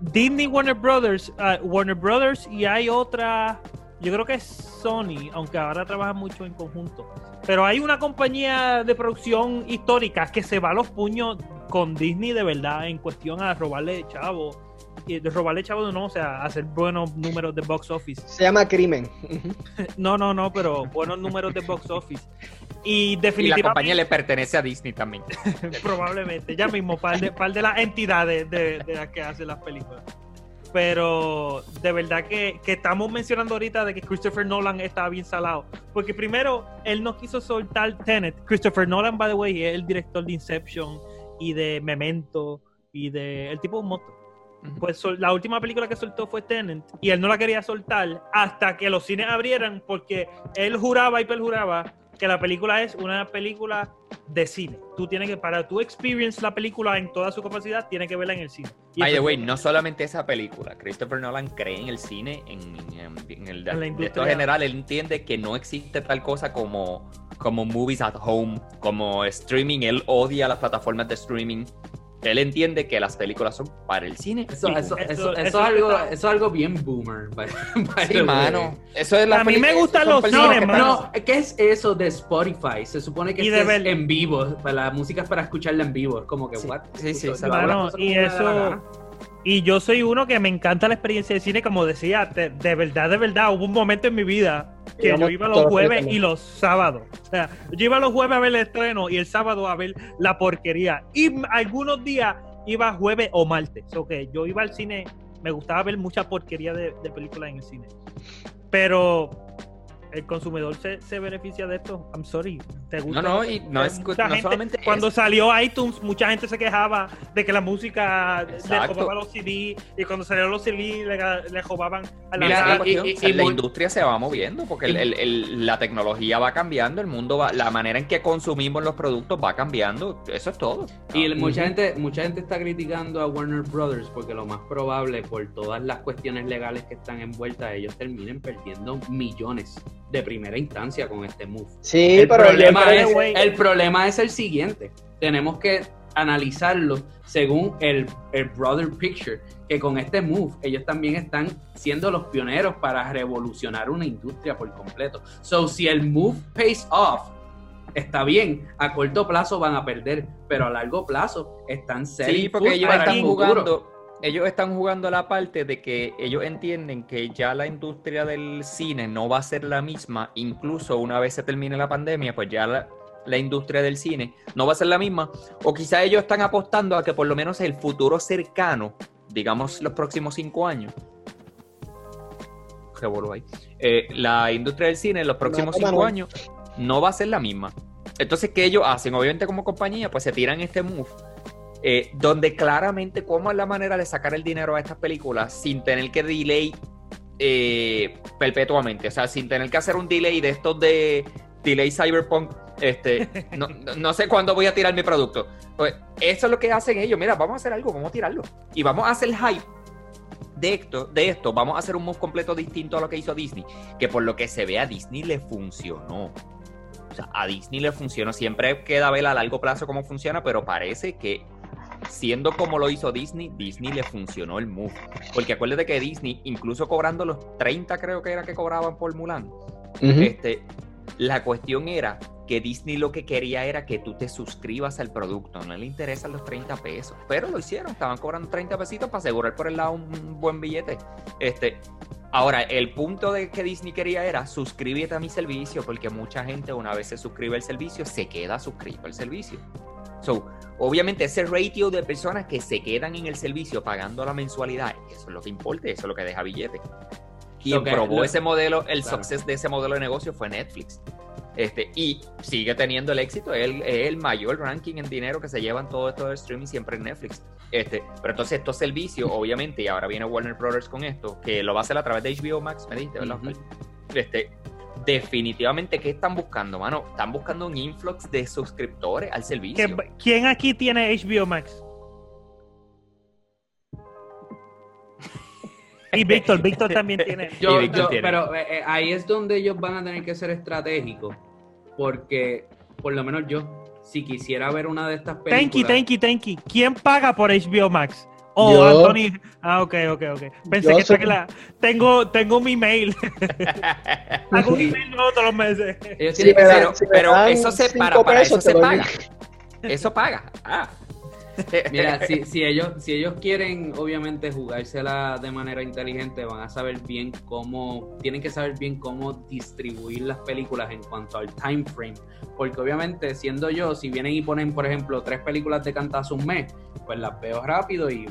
Disney Warner Brothers, ah, Warner Brothers y hay otra, yo creo que es Sony, aunque ahora trabajan mucho en conjunto. Pero hay una compañía de producción histórica que se va a los puños con Disney de verdad en cuestión a robarle chavo y de robarle chavos no, o sea, hacer buenos números de box office. Se llama crimen. [LAUGHS] No, no, no, pero buenos números de box office. Y Y la definitivamente, compañía le pertenece a Disney también. [LAUGHS] probablemente, ya mismo, par de, par de las entidades de, de las que hacen las películas. Pero de verdad que, que estamos mencionando ahorita de que Christopher Nolan estaba bien salado. Porque primero, él no quiso soltar Tenet. Christopher Nolan, by the way, es el director de Inception y de Memento y de... El tipo de un monstruo. Pues la última película que soltó fue Tenet y él no la quería soltar hasta que los cines abrieran porque él juraba y perjuraba que la película es una película de cine. Tú tienes que, para tu experience la película en toda su capacidad, tienes que verla en el cine. Y By the way, no solamente esa película, Christopher Nolan cree en el cine, en, en- en el En la industria. general, él entiende que no existe tal cosa como, como movies at home, como streaming, él odia las plataformas de streaming. Él entiende que las películas son para el cine. Eso, eso, eso, eso- eso eso es algo, está- eso es algo bien boomer. by- by Sí, mano. Eso es la A mí me gustan los cines. No, ¿qué es eso de Spotify? Se supone que es en vivo. para La música es para escucharla en vivo. Es como que, Sí, what? sí, sí, Mano, y eso-. Y yo soy uno que me encanta la experiencia de cine, como decía, de, de verdad, de verdad, hubo un momento en mi vida que Digamos, yo iba los jueves y los sábados. O sea, yo iba los jueves a ver el estreno y el sábado a ver la porquería. Y algunos días iba jueves o martes. O que yo iba al cine, me gustaba ver mucha porquería de, de películas en el cine. Pero el consumidor se, se beneficia de esto. I'm sorry. ¿Te gusta? No, no, y no es Mucha no gente- solamente Cuando salió iTunes, mucha gente se quejaba de que la música le Exacto. robaba los CD y cuando salieron los CD le, le robaban a la Mira, y- cuestión, y- o sea, y la muy- industria se va moviendo porque el- y- el- el- la tecnología va cambiando, el mundo va, la manera en que consumimos los productos va cambiando, eso es todo. Y mucha gente, mucha gente está criticando a Warner Brothers porque lo más probable, por todas las cuestiones legales que están envueltas, ellos terminen perdiendo millones de primera instancia con este move. Sí, el, pero problema yo- es, el problema es el siguiente. Tenemos que analizarlo según el, el Brother Picture, que con este move ellos también están siendo los pioneros para revolucionar una industria por completo. So, si el move pays off, está bien, a corto plazo van a perder, pero a largo plazo están Sí, selling porque ellos el están futuro. jugando, ellos están jugando la parte de que ellos entienden que ya la industria del cine no va a ser la misma, incluso una vez se termine la pandemia, pues ya la, la industria del cine no va a ser la misma, o quizá ellos están apostando a que por lo menos el futuro cercano, digamos los próximos cinco años, ahí, eh, la industria del cine en los próximos cinco años no va a ser la misma. Entonces, ¿qué ellos hacen? Obviamente como compañía, pues se tiran este move eh, donde claramente cómo es la manera de sacar el dinero a estas películas sin tener que delay eh, perpetuamente, o sea, sin tener que hacer un delay de estos de delay cyberpunk, este, [LAUGHS] no, no- sé cuándo voy a tirar mi producto. Pues eso es lo que hacen ellos, mira, vamos a hacer algo, vamos a tirarlo y vamos a hacer hype de esto, de esto, vamos a hacer un move completo distinto a lo que hizo Disney, que por lo que se ve a Disney le funcionó. O sea, a Disney le funcionó. Siempre queda ver a largo plazo cómo funciona, pero parece que siendo como lo hizo Disney, Disney le funcionó el move. Porque acuérdate que Disney, incluso cobrando los 30 creo que era que cobraban por Mulan, este, la cuestión era que Disney lo que quería era que tú te suscribas al producto, no le interesan los 30 pesos, pero lo hicieron, estaban cobrando 30 pesitos para asegurar por el lado un buen billete. Este, ahora, el punto de que Disney quería era suscríbete a mi servicio, porque mucha gente una vez se suscribe al servicio, se queda suscrito al servicio. So, obviamente ese ratio de personas que se quedan en el servicio pagando la mensualidad, eso es lo que importa, eso es lo que deja billete. Quien que- probó lo- ese modelo, el Claro. success de ese modelo de negocio fue Netflix. Este, y sigue teniendo el éxito, es el, mayor ranking en dinero que se llevan todo esto de streaming siempre en Netflix. Este, pero entonces estos servicios, [LAUGHS] obviamente, y ahora viene Warner Brothers con esto, que lo va a hacer a través de HBO Max, me dijiste, ¿verdad? Oscar? Este, definitivamente, ¿qué están buscando, mano? Están buscando un influx de suscriptores al servicio. ¿Qué- ¿Quién aquí tiene HBO Max? Y [LAUGHS] Víctor, Víctor también tiene. Yo- yo- tiene. pero eh, eh, ahí es donde ellos van a tener que ser estratégicos, porque por lo menos yo, si quisiera ver una de estas películas, Thank you, thank you, thank you. ¿Quién paga por HBO Max? Oh, Yo. Anthony. Ah, ok, ok, ok. Pensé que soy- que la... tengo, tengo mi mail. [LAUGHS] Hago un email nuevo todos los meses. ellos tienen me si me pero eso se para, para eso se paga. Eso paga. Ah. [LAUGHS] Mira, si, si, ellos, si ellos quieren, obviamente, jugársela de manera inteligente, van a saber bien cómo, tienen que saber bien cómo distribuir las películas en cuanto al time frame. Porque obviamente, siendo yo, si vienen y ponen, por ejemplo, tres películas de cantazo un mes, pues las veo rápido y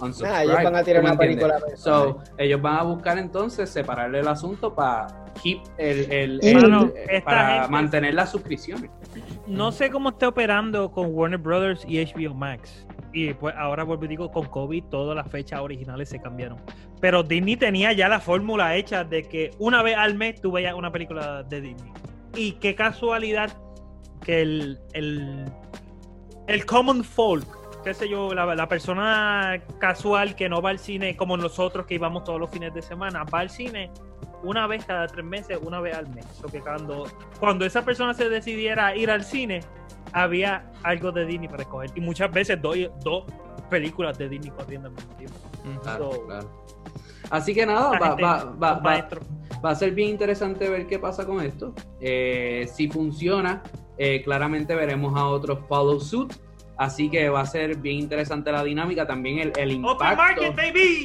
Ah, ellos van a tirar una película. So, ellos van a buscar entonces separarle el asunto para keep el, el, para mantener las suscripciones. No sé cómo está operando con Warner Brothers y HBO Max. Y pues ahora vuelvo y digo, con COVID todas las fechas originales se cambiaron. Pero Disney tenía ya la fórmula hecha de que una vez al mes tú veías una película de Disney. Y qué casualidad que el, el, el common folk qué sé yo, la, persona casual que no va al cine como nosotros que íbamos todos los fines de semana, va al cine una vez cada tres meses, una vez al mes. que cuando, cuando esa persona se decidiera ir al cine, había algo de Disney para escoger. Y muchas veces dos, dos películas de Disney corriendo al mismo tiempo. Así que nada, va, va, va, va, a ser bien interesante ver qué pasa con esto. Eh, si funciona, eh, claramente veremos a otros follow suit Así que va a ser bien interesante la dinámica, también el, el impacto,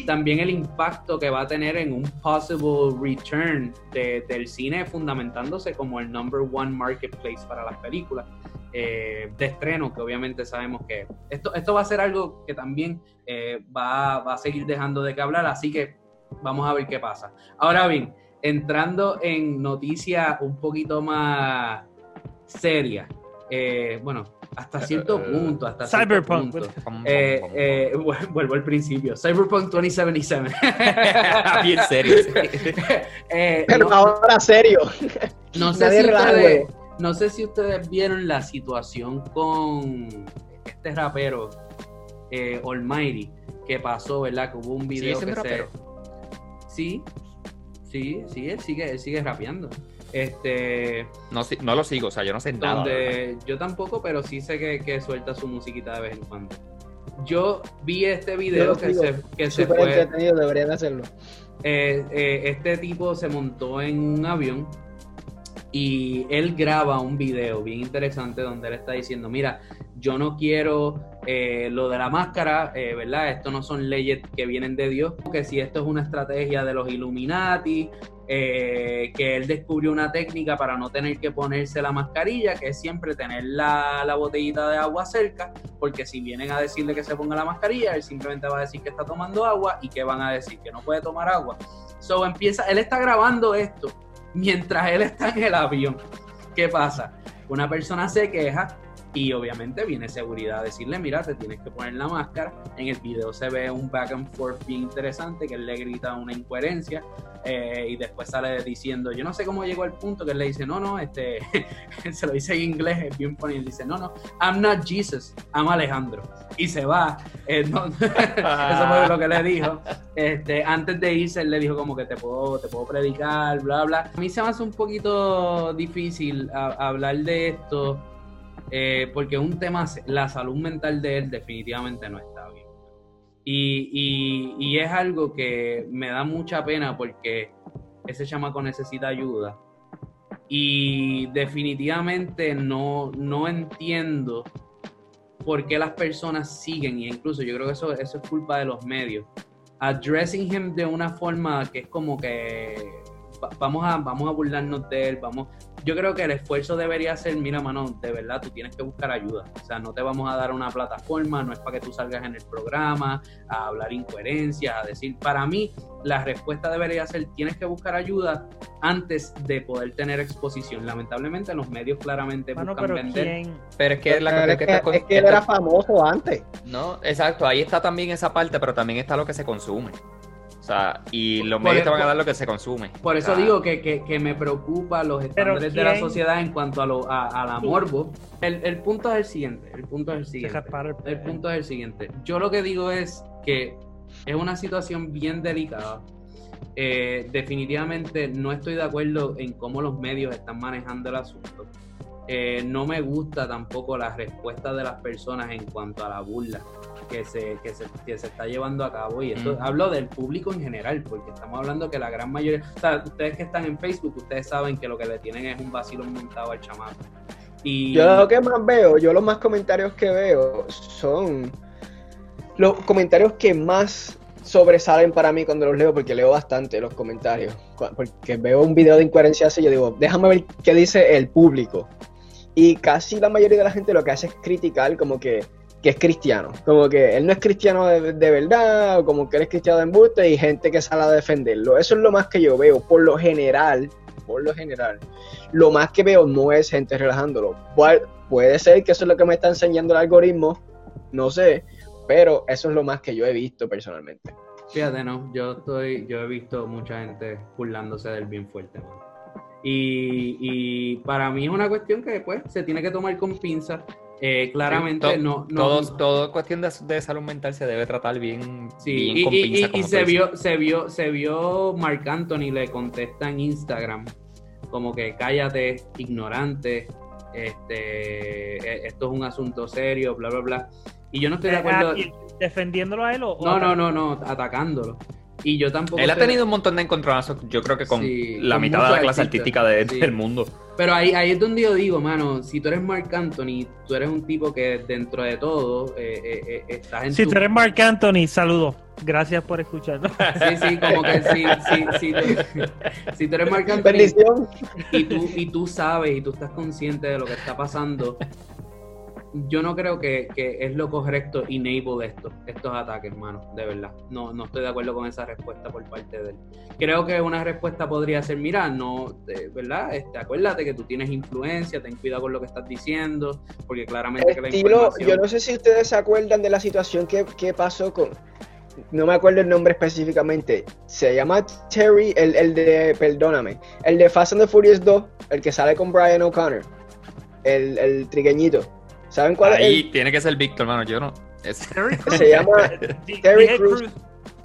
también el impacto que va a tener en un possible return del cine fundamentándose como el number one marketplace para las películas eh, de estreno, que obviamente sabemos que esto, esto va a ser algo que también eh, va, va a seguir dejando de que hablar, así que vamos a ver qué pasa. Ahora bien, entrando en noticias un poquito más serias, eh, bueno, hasta eh, cierto eh, punto, hasta Cyberpunk. Eh, vuelvo al principio. Cyberpunk 2077. [LAUGHS] Bien serio. [LAUGHS] Pero ahora serio. No [LAUGHS] sé, si ustedes, no sé si ustedes vieron la situación con este rapero, Almighty, que pasó, ¿verdad? Que hubo un video que se. Sí, sí, sí, él sigue, él sigue rapeando. Este, no, no lo sigo, o sea, yo no sé nada. yo tampoco, pero sí sé que, suelta su musiquita de vez en cuando. Yo vi este video que se, que se fue. deberían hacerlo. Eh, eh, este tipo se montó en un avión y él graba un video bien interesante donde él está diciendo, mira, yo no quiero eh, lo de la máscara, eh, ¿verdad? Esto no son leyes que vienen de Dios, que si esto es una estrategia de los Illuminati, eh, que él descubrió una técnica para no tener que ponerse la mascarilla, que es siempre tener la, la, botellita de agua cerca, porque si vienen a decirle que se ponga la mascarilla, él simplemente va a decir que está tomando agua y que van a decir que no puede tomar agua. So empieza, él está grabando esto mientras él está en el avión. ¿Qué pasa? Una persona se queja y obviamente viene seguridad a decirle, mira, te tienes que poner la máscara. En el video se ve un back and forth bien interesante que él le grita una incoherencia eh, y después sale diciendo, yo no sé cómo llegó al punto que él le dice, no, no, este, [LAUGHS] se lo dice en inglés, es bien funny, él dice, no, no, I'm not Jesus, I'm Alejandro. Y se va. Eh, [LAUGHS] eso fue lo que le dijo. Este, antes de irse, él le dijo como que te puedo, te puedo predicar, bla, bla. A mí se me hace un poquito difícil hablar de esto eh, porque un tema, la salud mental de él definitivamente no está bien. Y, y, es algo que me da mucha pena porque ese chamaco necesita ayuda. Y definitivamente no, no entiendo por qué las personas siguen, y incluso yo creo que eso, eso es culpa de los medios, addressing him de una forma que es como que vamos a, vamos a burlarnos de él, vamos, yo creo que el esfuerzo debería ser, mira, mano, de verdad, tú tienes que buscar ayuda. O sea, no te vamos a dar una plataforma, no es para que tú salgas en el programa a hablar incoherencias, a decir, para mí, la respuesta debería ser, tienes que buscar ayuda antes de poder tener exposición. Lamentablemente los medios claramente buscan pero vender. Pero es que, la, es, que, es que él era famoso antes. No, exacto, ahí está también esa parte, pero también está lo que se consume. O sea, y los medios te van a dar lo que se consume. Por eso digo que, que, me preocupa los estándares de la sociedad en cuanto a, lo, a, la morbo. El, el, punto es el siguiente. El punto es el siguiente. El punto es el siguiente. Yo lo que digo es que es una situación bien delicada. Eh, definitivamente no estoy de acuerdo en cómo los medios están manejando el asunto. Eh, no me gusta tampoco la respuesta de las personas en cuanto a la burla que se, que se, que se está llevando a cabo. Y esto hablo del público en general, porque estamos hablando que la gran mayoría, o sea, ustedes que están en Facebook, ustedes saben que lo que le tienen es un vacilo montado al chamaco. Y Yo lo que más veo, yo los más comentarios que veo son los comentarios que más sobresalen para mí cuando los leo, porque leo bastante los comentarios. Porque veo un video de incoherencia así, yo digo, déjame ver qué dice el público. Y casi la mayoría de la gente lo que hace es criticar como que, que es cristiano. Como que él no es cristiano de, verdad, o como que él es cristiano de embuste, y gente que sale a defenderlo. Eso es lo más que yo veo. Por lo general, por lo general, lo más que veo no es gente relajándolo. Pu- Puede ser que eso es lo que me está enseñando el algoritmo, no sé, pero eso es lo más que yo he visto personalmente. Fíjate, no, yo estoy, yo he visto mucha gente burlándose del bien fuerte. Y, y para mí es una cuestión que pues se tiene que tomar con pinzas. Eh, claramente To- no, no, Todo, todo cuestión de, de salud mental se debe tratar bien, Sí, bien y, con y- pinza, y- y como tú se vio, se vio, se vio Mark Anthony le contesta en Instagram como que cállate, ignorante, este, e- esto es un asunto serio, bla bla bla. Y yo no estoy de acuerdo. ah, ¿y ¿Defendiéndolo a él o No, no, no, no, atacándolo. Y yo tampoco. Él ha tenido un montón de encontronazos, yo creo que con Sí, la con mitad de la clase artística de- Sí. del mundo. Pero ahí, ahí es donde yo digo, mano, si tú eres Mark Anthony, tú eres un tipo que dentro de todo eh, eh, eh, estás en Si tu- tú eres Mark Anthony, saludos. Gracias por escucharnos. Sí, sí, como que [LAUGHS] si, si, si, tú, si tú eres Mark Anthony Bendición. y tú, y tú sabes y tú estás consciente de lo que está pasando, yo no creo que, que es lo correcto enable esto, estos ataques, mano, de verdad. No, no estoy de acuerdo con esa respuesta por parte de él. Creo que una respuesta podría ser, mira, no, de- ¿verdad? Este, acuérdate que tú tienes influencia, ten cuidado con lo que estás diciendo, porque claramente que la Estilo, información... yo no sé si ustedes se acuerdan de la situación que, que pasó con. No me acuerdo el nombre específicamente. Se llama Terry, el, el de. Perdóname. El de Fast and the Furious 2, el que sale con Brian O'Connor. El, el trigueñito. ¿Saben cuál Ahí es? tiene que ser Víctor, hermano. Yo no. es- [LAUGHS] Terry El? [LAUGHS] Se llama Terry Crews.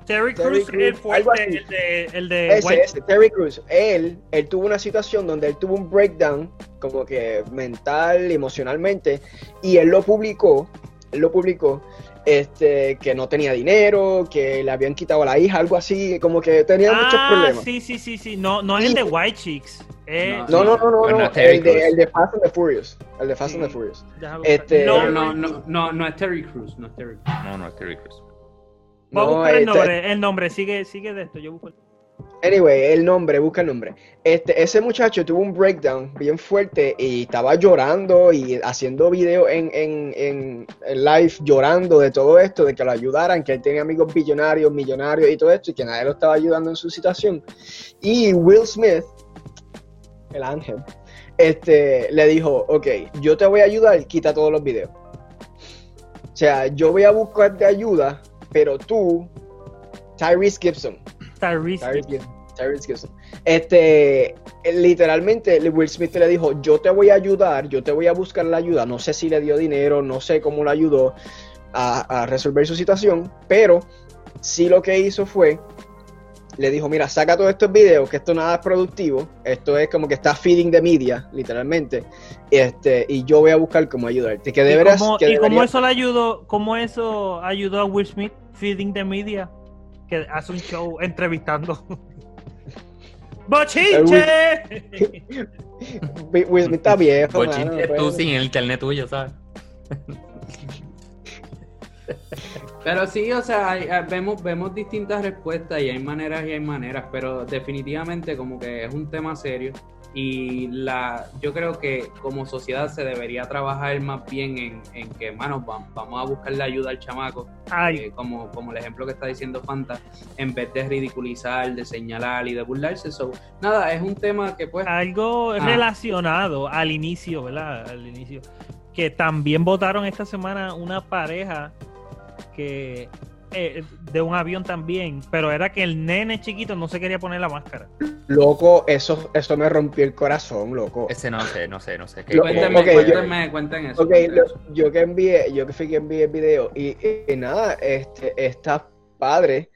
Terry Terry Cruz, el el de, el de Ese, White- ese, Terry Crews. Él, él tuvo una situación donde él tuvo un breakdown, como que mental, emocionalmente, y él lo publicó, él lo publicó, este, que no tenía dinero, que le habían quitado a la hija, algo así, como que tenía muchos Ah, problemas. sí, sí, sí, sí. No, no es el de White Chicks. Eh, No, No, no, no, no, el, de, Crews. el de Fast and the Furious, el de Fast and the. Furious. Este- No, No, no, no, no, no es Terry Cruz, no es Terry Crews. No, no es Terry Crews. Voy a buscar el este- nombre, el nombre, sigue, sigue de esto. Yo busco el- Anyway, el nombre, busca el nombre. Este, ese muchacho tuvo un breakdown bien fuerte y estaba llorando y haciendo videos en, en, en, live llorando de todo esto, de que lo ayudaran, que él tenía amigos billonarios, millonarios y todo esto, y que nadie lo estaba ayudando en su situación. Y Will Smith, el ángel, este, le dijo, ok, yo te voy a ayudar, quita todos los videos. O sea, yo voy a buscarte ayuda, pero tú, Tyrese Gibson, Tyrese Tyrese Gibson. Gibson. Tyrese Gibson. Este, literalmente, Will Smith le dijo, yo te voy a ayudar, yo te voy a buscar la ayuda. No sé si le dio dinero, no sé cómo le ayudó a, a resolver su situación, pero sí lo que hizo fue, le dijo, mira, saca todos estos videos, que esto nada es productivo, esto es como que está feeding de media, literalmente, este, y yo voy a buscar cómo ayudarte. Que ¿Y deberás, cómo, que y cómo eso le ayudó, cómo eso ayudó a Will Smith feeding the media? Que hace un show entrevistando. [LAUGHS] ¡Bochinche! Will Smith está viejo, Bochinche tú sin el internet tuyo, ¿sabes? Pero sí, o sea, hay- hay- vemos, vemos distintas respuestas y hay maneras y hay maneras, pero definitivamente como que es un tema serio y la, yo creo que como sociedad se debería trabajar más bien en, en que, mano, va- vamos a buscarle ayuda al chamaco, eh, como, como el ejemplo que está diciendo Fanta, en vez de ridiculizar, de señalar y de burlarse. So, nada, es un tema que pues... algo Ah. relacionado al inicio, ¿verdad? Al inicio. Que también votaron esta semana una pareja que eh, de un avión también, pero era que el nene chiquito no se quería poner la máscara. Loco, eso, eso me rompió el corazón, loco. Ese no sé, no sé, no sé. ¿Qué- Lo- qué- Cuéntenme, ok, yo- cuéntenme, cuenten eso. Ok, lo- yo que envié, yo que fui que envié el video y, y nada, este, está padre,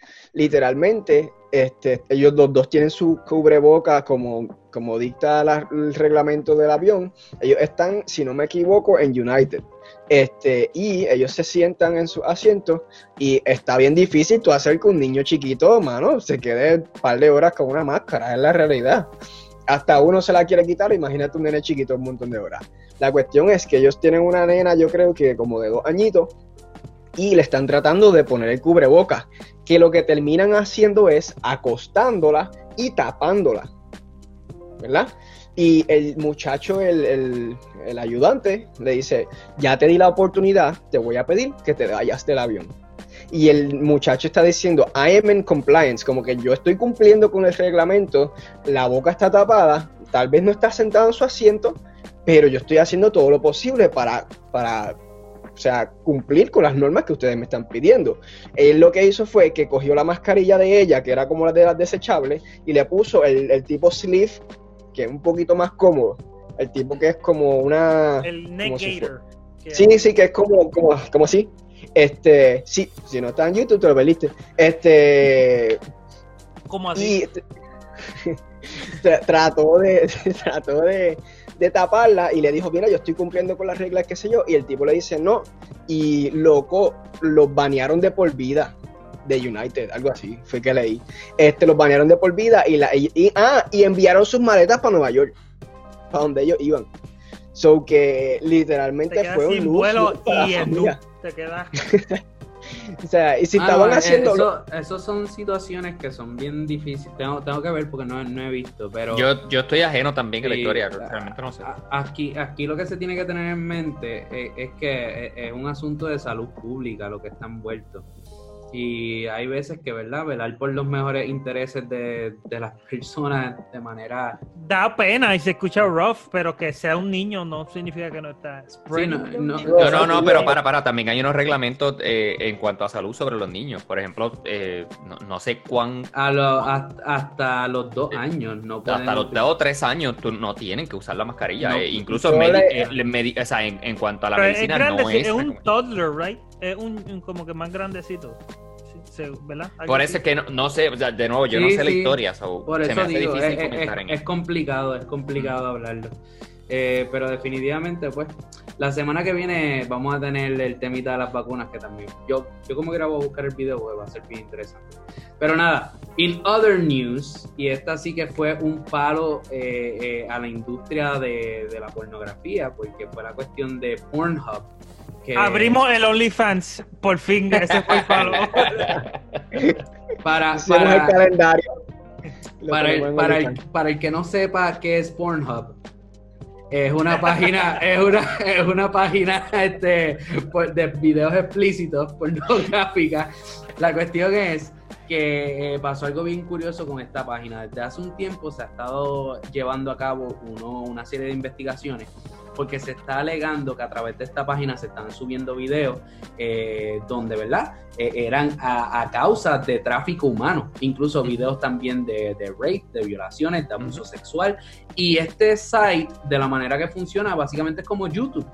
literalmente, este, ellos los dos tienen su cubreboca como, como dicta la- el reglamento del avión, ellos están, si no me equivoco, en United, este, y ellos se sientan en su asiento y está bien difícil tú hacer que un niño chiquito, mano, se quede un par de horas con una máscara, es la realidad. hasta uno se la quiere quitar, imagínate un nene chiquito un montón de horas. La cuestión es que ellos tienen una nena, yo creo que como de dos añitos, y le están tratando de poner el cubrebocas, que lo que terminan haciendo es acostándola y tapándola, ¿verdad? Y el muchacho, el, el- ayudante, le dice, ya te di la oportunidad, te voy a pedir que te vayas del avión. Y el muchacho está diciendo, I am in compliance, como que yo estoy cumpliendo con el reglamento, la boca está tapada, tal vez no está sentado en su asiento, pero yo estoy haciendo todo lo posible para, para o sea, cumplir con las normas que ustedes me están pidiendo. Él lo que hizo fue que cogió la mascarilla de ella, que era como la de las desechables, y le puso el, el tipo sleeve, que es un poquito más cómodo. El tipo que es como una... El si negator. Sí, sí, que es como, como, como así. Este, sí, si no está en YouTube, te lo perdiste. Este, Como así. y [LAUGHS] tra- trató de, [LAUGHS] trató de, de taparla y le dijo, mira, yo estoy cumpliendo con las reglas, qué sé yo, y el tipo le dice no, y loco, los banearon de por vida de United, algo así, fue que leí. Este, los banearon de por vida y, la, y, y- ah, y enviaron sus maletas para Nueva York, para donde ellos iban. So que te literalmente fue un luz vuelo para y en familia. Te quedas. [LAUGHS] O sea, y si Ah, estaban no, eh, haciendo... Eso, eso son situaciones que son bien difíciles. Tengo, tengo que ver porque no, no he visto, pero... Yo, yo estoy ajeno también a la historia, realmente no sé. Aquí, aquí lo que se tiene que tener en mente es, es que es, es un asunto de salud pública lo que está envuelto. Y hay veces que, ¿verdad? Velar por los mejores intereses de, de las personas de manera... Da pena y se escucha rough, pero que sea un niño no significa que no está. Sí, no, no- No, no, no, pero para, para, también hay unos reglamentos eh, en cuanto a salud sobre los niños. Por ejemplo, eh, no, no sé cuán... a lo- hasta, hasta los dos años no pueden... Hasta los dos o tres años tú no tienen que usar la mascarilla. No, eh, incluso eh, o sea, en, en cuanto a la Pero medicina es grande, no es. es un toddler, right? Es un, un como que más grandecito. ¿Verdad? Por eso es que no, no sé, o sea, de nuevo, yo no Sí, sé la historia, so, Por se eso me hace digo, difícil es, es- comentar en es complicado, es complicado hablarlo. Eh, pero definitivamente, pues, la semana que viene vamos a tener el temita de las vacunas que también. Yo, yo como que voy a buscar el video porque va a ser bien interesante. Pero nada, in other news, y esta sí que fue un palo eh, eh, a la industria de, de la pornografía, porque fue la cuestión de Pornhub. Que Abrimos el OnlyFans, por fin, ese fue el palo. [LAUGHS] para, el calendario. Para el, en para, el, OnlyFans. para el que no sepa qué es Pornhub, es una página, [LAUGHS] es una, es una página este, de videos explícitos, pornográfica. La cuestión es que eh, pasó algo bien curioso con esta página. Desde hace un tiempo se ha estado llevando a cabo uno, una serie de investigaciones porque se está alegando que a través de esta página se están subiendo videos eh, donde, ¿verdad? Eh, eran a, a causa de tráfico humano, incluso videos también de, de rape, de violaciones, de abuso sexual. Y este site, de la manera que funciona, básicamente es como YouTube.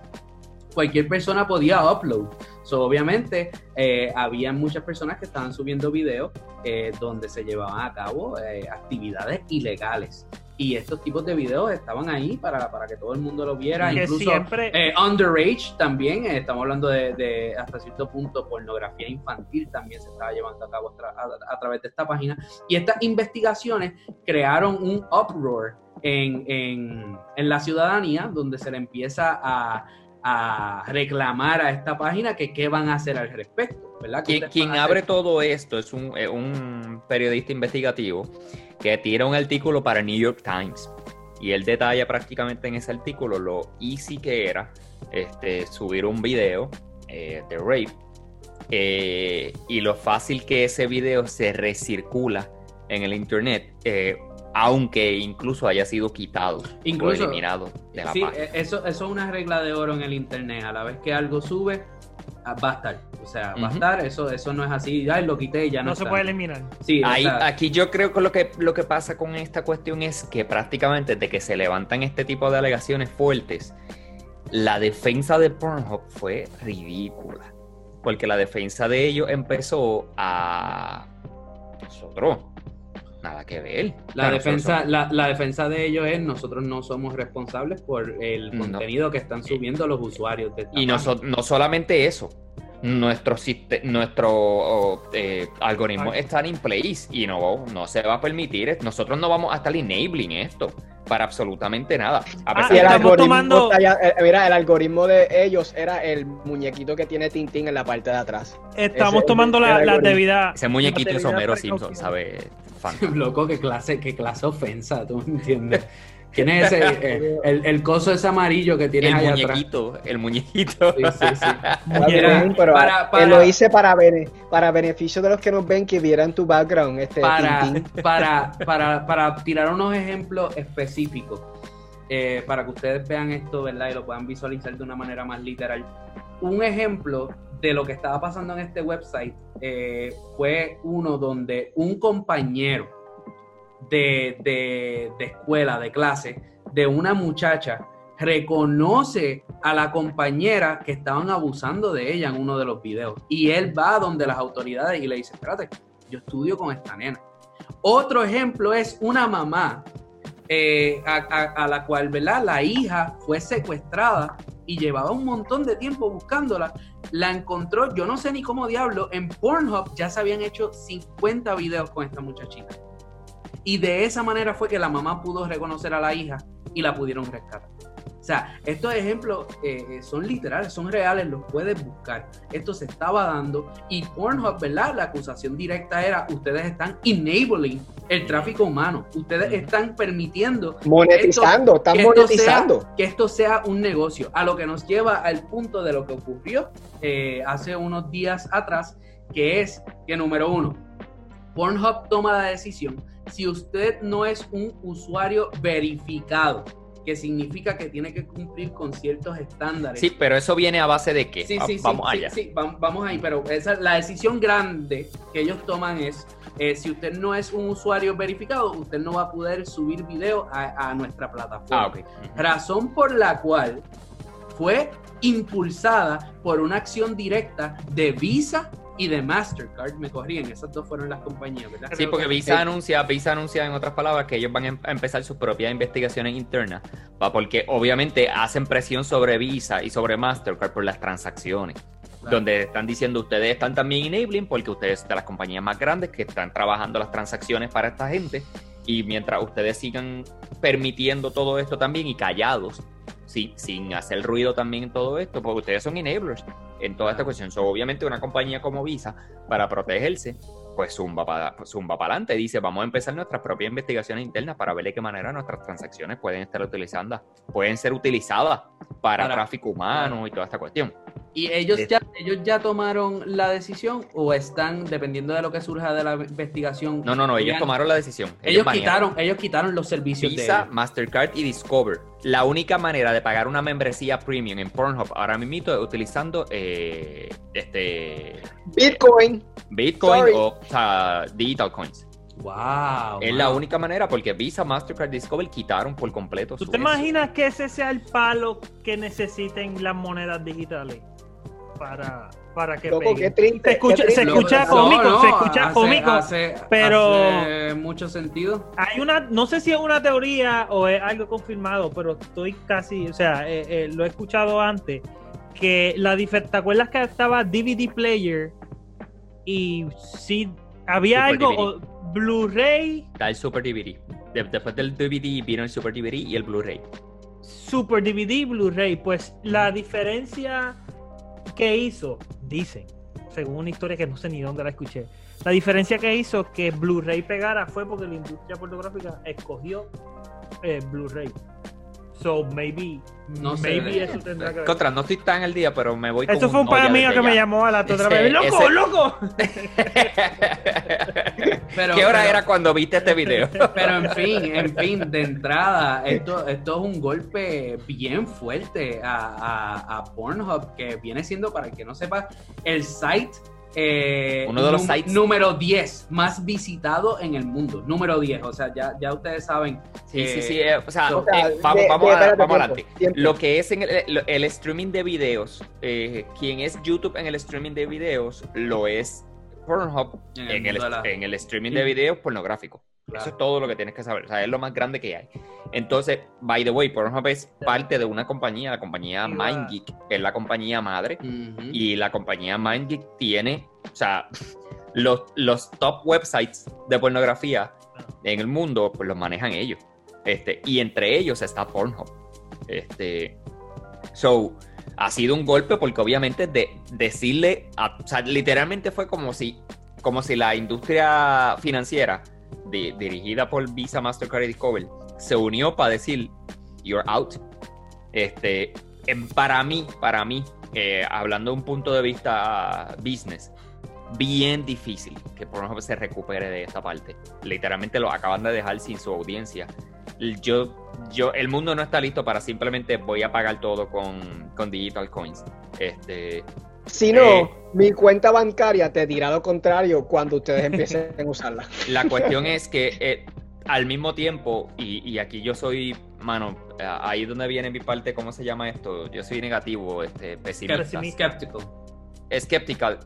Cualquier persona podía upload. So, obviamente, eh, había muchas personas que estaban subiendo videos eh, donde se llevaban a cabo eh, actividades ilegales. Y estos tipos de videos estaban ahí para, para que todo el mundo lo viera. Que Incluso siempre- eh, underage también, eh, estamos hablando de, de hasta cierto punto pornografía infantil también se estaba llevando a cabo a, tra- a- a través de esta página. Y estas investigaciones crearon un uproar en, en- en la ciudadanía donde se le empieza a, a reclamar a esta página que qué van a hacer al respecto, ¿verdad? ¿Qué Quien, quien abre todo esto es un, eh, un periodista investigativo que tira un artículo para New York Times y él detalla prácticamente en ese artículo lo easy que era este, subir un video eh, de rape eh, y lo fácil que ese video se recircula en el internet, eh, aunque incluso haya sido quitado Incluso- o eliminado de la Sí, página. eh, eso, eso es una regla de oro en el internet. A la vez que algo sube, va a estar. O sea, va a estar. Eso, eso no es así. Ay, lo quité y ya no, no se puede eliminar. Sí, o Ahí, sea, aquí yo creo que lo, que lo que pasa con esta cuestión es que prácticamente desde que se levantan este tipo de alegaciones fuertes, la defensa de Pornhub fue ridícula. Porque la defensa de ellos empezó a... Nosotros, nada que ver. La Claro, defensa, la, la defensa de ellos es nosotros no somos responsables por el No. contenido que están subiendo los usuarios de Y no, página. so- no solamente eso, nuestro, nuestro oh, eh, algoritmo Ay. está en place y no, no se va a permitir, nosotros no vamos a estar enabling esto. para absolutamente nada. A Ah, pesar Y de el que- estamos algoritmo, tomando- ya- eh, mira, el algoritmo de ellos era el muñequito que tiene Tintín en la parte de atrás. Estamos Ese- tomando la, la debida. ese muñequito es Homero. Simpson, ¿sabes? [LAUGHS] Loco, qué clase, qué clase ofensa, tú me entiendes. [LAUGHS] ¿Quién es ese? [LAUGHS] Eh, el, el coso ese amarillo que tienes El allá atrás. muñequito, el muñequito. Sí, sí, sí. [LAUGHS] Bien, pero para- eh, para- lo hice para, bene- para beneficio de los que nos ven que vieran tu background, este para, [LAUGHS] para, para, para tirar unos ejemplos específicos, eh, para que ustedes vean esto, ¿verdad? Y lo puedan visualizar de una manera más literal. Un ejemplo de lo que estaba pasando en este website eh, fue uno donde un compañero de, de- de escuela, de clase, de una muchacha, reconoce a la compañera que estaban abusando de ella en uno de los videos. Y él va donde las autoridades y le dice, espérate, yo estudio con esta nena. Otro ejemplo es una mamá eh, a, la cual, ¿verdad? La hija fue secuestrada y llevaba un montón de tiempo buscándola. La encontró, yo no sé ni cómo diablo, en Pornhub ya se habían hecho 50 videos con esta muchachita. Y de esa manera fue que la mamá pudo reconocer a la hija y la pudieron rescatar. O sea, estos ejemplos eh, son literales, son reales, los puedes buscar. Esto se estaba dando y Pornhub, ¿verdad? La acusación directa era, ustedes están enabling el tráfico humano, ustedes están permitiendo Monetizando, están que esto monetizando. sea- que esto sea un negocio, a lo que nos lleva al punto de lo que ocurrió eh, hace unos días atrás, que es que número uno, Pornhub toma la decisión si usted no es un usuario verificado, que significa que tiene que cumplir con ciertos estándares. Sí, pero eso viene a base de qué? Sí, sí, Vamos sí, allá. sí, vam- vamos ahí, pero esa, la decisión grande que ellos toman es, eh, si usted no es un usuario verificado, usted no va a poder subir video a, a nuestra plataforma. Ah. Razón por la cual fue impulsada por una acción directa de Visa y de Mastercard. Me corrían, esas dos fueron las compañías, ¿verdad? Sí, porque Visa anuncia, Visa anuncia en otras palabras que ellos van a em- empezar sus propias investigaciones internas, va, porque obviamente hacen presión sobre Visa y sobre Mastercard por las transacciones, Claro. donde están diciendo ustedes están también enabling porque ustedes son de las compañías más grandes que están trabajando las transacciones para esta gente y mientras ustedes sigan permitiendo todo esto también y callados, sí, sin hacer ruido también en todo esto, porque ustedes son enablers en toda esta cuestión. So, obviamente una compañía como Visa, para protegerse, pues zumba para zumba adelante. Dice, vamos a empezar nuestras propias investigaciones internas para ver de qué manera nuestras transacciones pueden estar utilizando, pueden ser utilizadas para, Para- tráfico humano y toda esta cuestión. ¿Y ellos ya, ellos ya tomaron la decisión o están, dependiendo de lo que surja de la investigación? No, no, no, ellos tomaron la decisión. Ellos quitaron, ellos quitaron los servicios Visa, de Mastercard y Discover. La única manera de pagar una membresía premium en Pornhub ahora mismo es utilizando eh, este Bitcoin. Bitcoin Sorry. o, o sea, digital coins. Wow. es la única manera porque Visa, Mastercard, Discover quitaron por completo ¿Tú su te eso. imaginas que ese sea el palo que necesiten las monedas digitales para, para que Loco, qué triste. Se escucha- qué se escucha No, cómico, no, se escucha hace- cómico, hace- pero- hace mucho sentido. Hay una, no sé si es una teoría o es algo confirmado, pero estoy casi, o sea, eh, eh, lo he escuchado antes, que la diferencia, ¿te acuerdas que estaba DVD player y si había Super algo, o Blu-ray, Está el Super DVD. De- después del DVD vino el Super DVD y el Blu-ray. Super DVD, Blu-ray, pues la diferencia que hizo, dicen, según una historia que no sé ni dónde la escuché, la diferencia que hizo que Blu-ray pegara fue porque la industria pornográfica escogió eh, Blu-ray. So maybe, No sé, maybe eso tendrá que ver. Contra, no estoy tan al día, pero me voy Eso con fue un pana mío que me llamó a la otra vez. ¡Loco, ese- loco! [LAUGHS] Pero, ¿Qué hora pero- era cuando viste este video? [LAUGHS] Pero en fin, en fin, de entrada, esto, esto es un golpe bien fuerte a, a- a Pornhub, que viene siendo, para el que no sepa, el site eh, Uno de los sites- número 10 más visitado en el mundo. Número 10, o sea, ya, ya ustedes saben. Sí, eh, sí, sí. eh, o sea, so- O sea, eh, vamos, de- vamos, de- a- espérate, vamos tiempo, adelante. tiempo. Lo que es en el, streaming de videos, eh, quien es YouTube en el streaming de videos, lo es Pornhub En en el en el streaming de videos pornográfico. Claro. Eso es todo lo que tienes que saber. O sea, es lo más grande que hay. Entonces, by the way, Pornhub es parte de una compañía, la compañía MindGeek, que es la compañía madre. Y la compañía MindGeek tiene, o sea, los, los top websites de pornografía en el mundo, pues los manejan ellos. Este, y entre ellos está Pornhub. Este, so, ha sido un golpe porque obviamente de decirle, a- o sea, literalmente fue como si, como si la industria financiera di- dirigida por Visa, Mastercard y Discover se unió para decir, you're out. Este, em, para mí, para mí, eh, hablando de un punto de vista business, bien difícil que Pornhub se recupere de esta parte. Literalmente lo acaban de dejar sin su audiencia. Yo, yo, el mundo no está listo para simplemente voy a pagar todo con, con digital coins. Este, Si no, Eh. mi cuenta bancaria te dirá lo contrario cuando ustedes empiecen a [LAUGHS] usarla. la cuestión es que eh, al mismo tiempo, y, y aquí yo soy, mano, ahí es donde viene mi parte, ¿cómo se llama esto? Yo soy negativo, este, pesimista. Skeptical. Skeptical.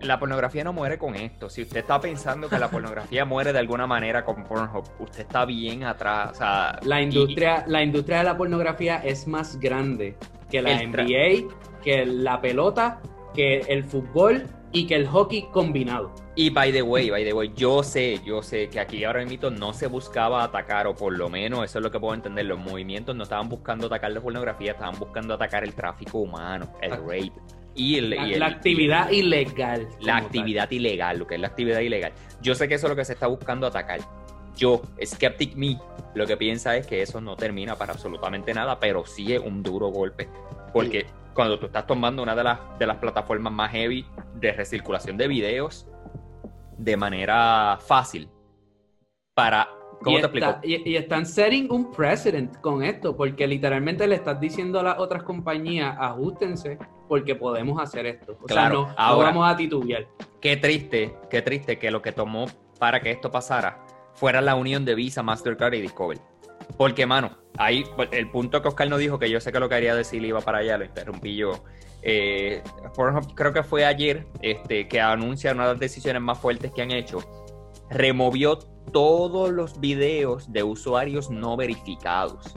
La pornografía no muere con esto. Si usted está pensando que la pornografía [LAUGHS] muere de alguna manera con Pornhub, usted está bien atrás. O sea, La y- industria, la industria de la pornografía es más grande que la El NBA, que la pelota, que el fútbol y que el hockey combinado. Y by the way, by the way, yo sé, yo sé que aquí ahora mismo no se buscaba atacar, o por lo menos eso es lo que puedo entender, los movimientos no estaban buscando atacar la pornografía, estaban buscando atacar el tráfico humano, el Exacto. rape y, el, La, y el- la actividad y ilegal. la tal. actividad ilegal, lo que es la actividad ilegal. Yo sé que eso es lo que se está buscando atacar. Yo, Skeptic Me, lo que piensa es que eso no termina para absolutamente nada, pero sí es un duro golpe. Porque cuando tú estás tomando una de las, de las plataformas más heavy de recirculación de videos de manera fácil para... ¿Cómo y, te está- explico? y- y están setting un precedent con esto, porque literalmente le estás diciendo a las otras compañías, ajustense, porque podemos hacer esto. O Claro, sea, no, no ahora- vamos a titubear. Qué triste, qué triste que lo que tomó para que esto pasara fuera la unión de Visa, Mastercard y Discover. Porque, mano, ahí pues, el punto que Oscar no dijo, que yo sé que lo quería decir iba para allá, lo interrumpí yo. Eh, creo que fue ayer este, que anuncia una de las decisiones más fuertes que han hecho. Removió todos los videos de usuarios no verificados.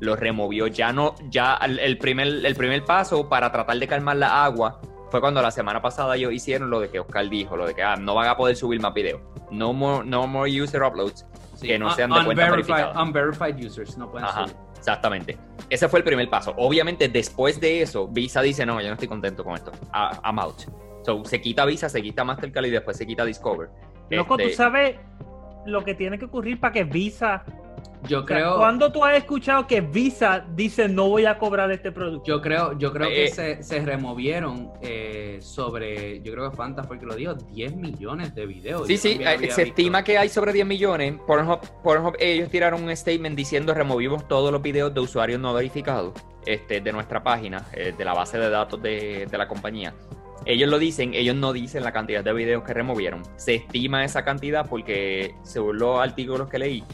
Los removió. Ya no, ya el primer, el primer paso para tratar de calmar la agua fue cuando la semana pasada ellos hicieron lo de que Oscar dijo, lo de que ah, no van a poder subir más videos. No more, no more user uploads. Sí, que no sean de cuenta verificada. unverified users no pueden Ajá, subir. exactamente. Ese fue el primer paso. Obviamente, después de eso, Visa dice, no, yo no estoy contento con esto. Ah, I'm out. So, se quita Visa, se quita Mastercard y después se quita Discover. Loco, Este, tú sabes lo que tiene que ocurrir para que Visa. Yo o sea, creo, ¿Cuándo tú has escuchado que Visa dice no voy a cobrar este producto? yo creo, yo creo que Eh, se, se removieron eh, sobre, yo creo que Fanta fue el que lo dijo, 10 millones de videos. Sí, Yo sí, eh, se visto. estima que hay sobre 10 millones. Pornhub, Pornhub, ellos tiraron un statement diciendo removimos todos los videos de usuarios no verificados este, de nuestra página, eh, de la base de datos de, de la compañía. Ellos lo dicen, ellos no dicen la cantidad de videos que removieron. Se estima esa cantidad porque, según los artículos que leí,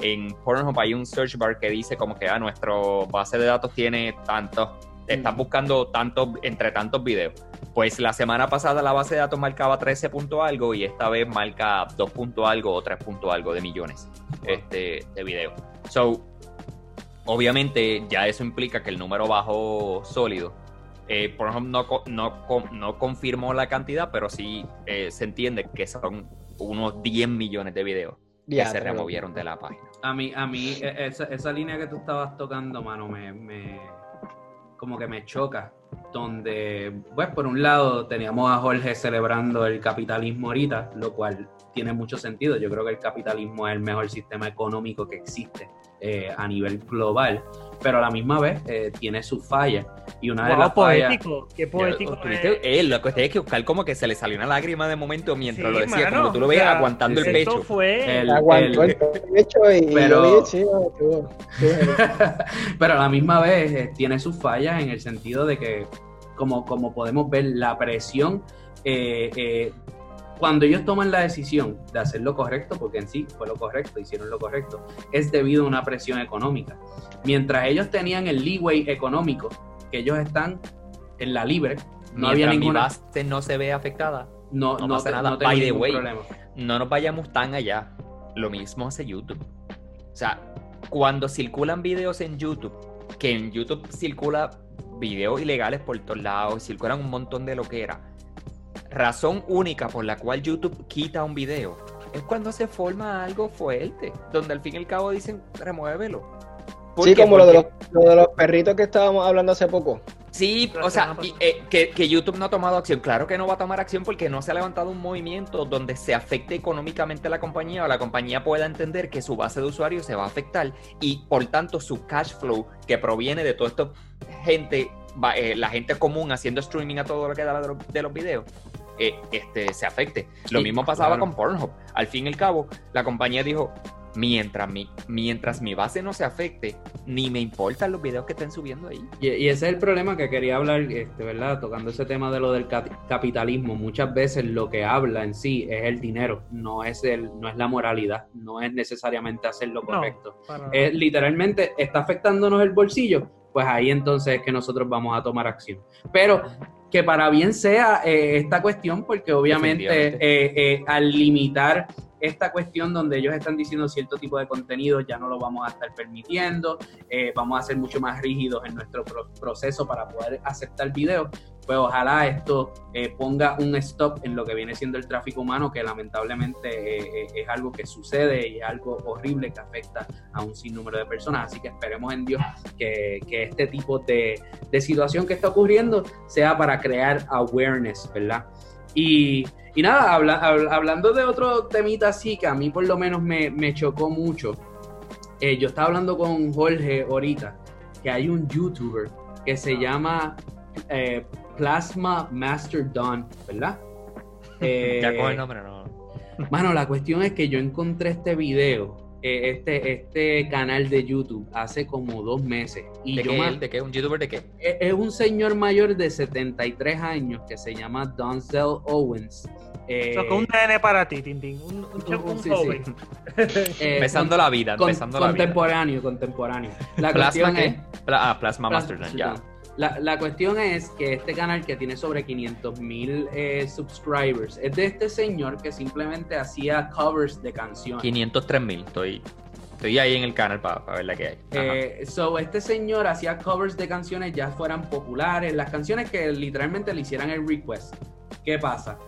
en Pornhub hay un search bar que dice como que ah, nuestro base de datos tiene tantos, están buscando tantos, entre tantos videos. Pues la semana pasada la base de datos marcaba 13 punto algo y esta vez marca 2 punto algo o 3 punto algo de millones este, de videos. So, obviamente ya eso implica que el número bajó sólido. Eh, Pornhub no, no, no confirmó la cantidad, pero sí eh, se entiende que son unos 10 millones de videos que Ya, se removieron de la página. A mí, a mí e- esa, esa línea que tú estabas tocando, mano, me, me como que me choca. Donde, pues, por un lado teníamos a Jorge celebrando el capitalismo ahorita, lo cual tiene mucho sentido. Yo creo que el capitalismo es el mejor sistema económico que existe eh, a nivel global, pero a la misma vez eh, tiene sus fallas. Y una de Wow, las fallas. poético, qué poético. Eh, la cuestión es que Oscar como que se le salió una lágrima de momento mientras Sí, lo decía, mano, como tú lo o sea, aguantando el pecho. fue. El- Aguantó el- el pecho y, Pero- sí, [LAUGHS] Pero a la misma vez eh, tiene sus fallas en el sentido de que, como, como podemos ver, la presión, eh, eh, cuando ellos toman la decisión de hacer lo correcto, porque en sí fue lo correcto, hicieron lo correcto, es debido a una presión económica. Mientras ellos tenían el leeway económico, que ellos están en la libre, no había Mientras mi ninguna... base no se ve afectada, No, no no, pasa te- nada. no By the ningún way, problema. no nos vayamos tan allá. Lo mismo hace YouTube. O sea, cuando circulan videos en YouTube, que en YouTube circula videos ilegales por todos lados, circulan un montón de lo que era. Razón única por la cual YouTube quita un video es cuando se forma algo fuerte, donde al fin y al cabo dicen, remuévelo. ¿Por Sí, qué? como lo de, los, lo de los perritos que estábamos hablando hace poco. Sí, o sea, y, eh, que, que YouTube no ha tomado acción. Claro que no va a tomar acción porque no se ha levantado un movimiento donde se afecte económicamente a la compañía o la compañía pueda entender que su base de usuarios se va a afectar y por tanto su cash flow que proviene de toda esta gente, va- eh, la gente común haciendo streaming a todo lo que da de los, de los videos, eh, este, se afecte. Lo Sí, mismo pasaba claro. con Pornhub. Al fin y al cabo, la compañía dijo, mientras mi, mientras mi base no se afecte, ni me importan los videos que estén subiendo ahí. Y, y ese es el problema que quería hablar, este, ¿verdad? Tocando ese tema de lo del cap- capitalismo. Muchas veces lo que habla en sí es el dinero, no es, el, no es la moralidad, no es necesariamente hacer lo No. correcto. Para- Es literalmente está afectándonos el bolsillo, pues ahí entonces es que nosotros vamos a tomar acción. Pero que para bien sea eh, esta cuestión, porque obviamente eh, eh, al limitar esta cuestión donde ellos están diciendo cierto tipo de contenido, ya no lo vamos a estar permitiendo, vamos a ser mucho más rígidos en nuestro pro- proceso para poder aceptar videos, pues ojalá esto eh, ponga un stop en lo que viene siendo el tráfico humano, que lamentablemente eh, eh, es algo que sucede y es algo horrible que afecta a un sinnúmero de personas. Así que esperemos en Dios que, que este tipo de, de situación que está ocurriendo sea para crear awareness, ¿verdad? Y, y nada, habla- hab- hablando de otro temita así que a mí por lo menos me, me chocó mucho, eh, yo estaba hablando con Jorge ahorita, que hay un youtuber que se llama eh, Plasma Master Don, ¿verdad? Eh, [LAUGHS] ya con el nombre, no. Mano, la cuestión es que yo encontré este video, eh, este, este canal de YouTube, hace como dos meses. Y ¿De yo qué? me-? ¿De qué? ¿Un youtuber de qué? es es un señor mayor de 73 años que se llama Donzel Owens. Eh, un nene para ti, Tintín. Un, un, [LAUGHS] un Sí, sí. joven. [LAUGHS] eh, empezando la vida, con- empezando la vida. contemporáneo, contemporáneo. La ¿Plasma cuestión qué? es, Pla- ah, Plasma Plas- Master, sí, ya. La, la cuestión es que este canal que tiene sobre 500 mil subscribers es de este señor que simplemente hacía covers de canciones. 503 mil, estoy, estoy ahí en el canal para ver la que hay. Eh, so, este señor hacía covers de canciones ya fueran populares, las canciones que literalmente le hicieran el request. ¿Qué pasa?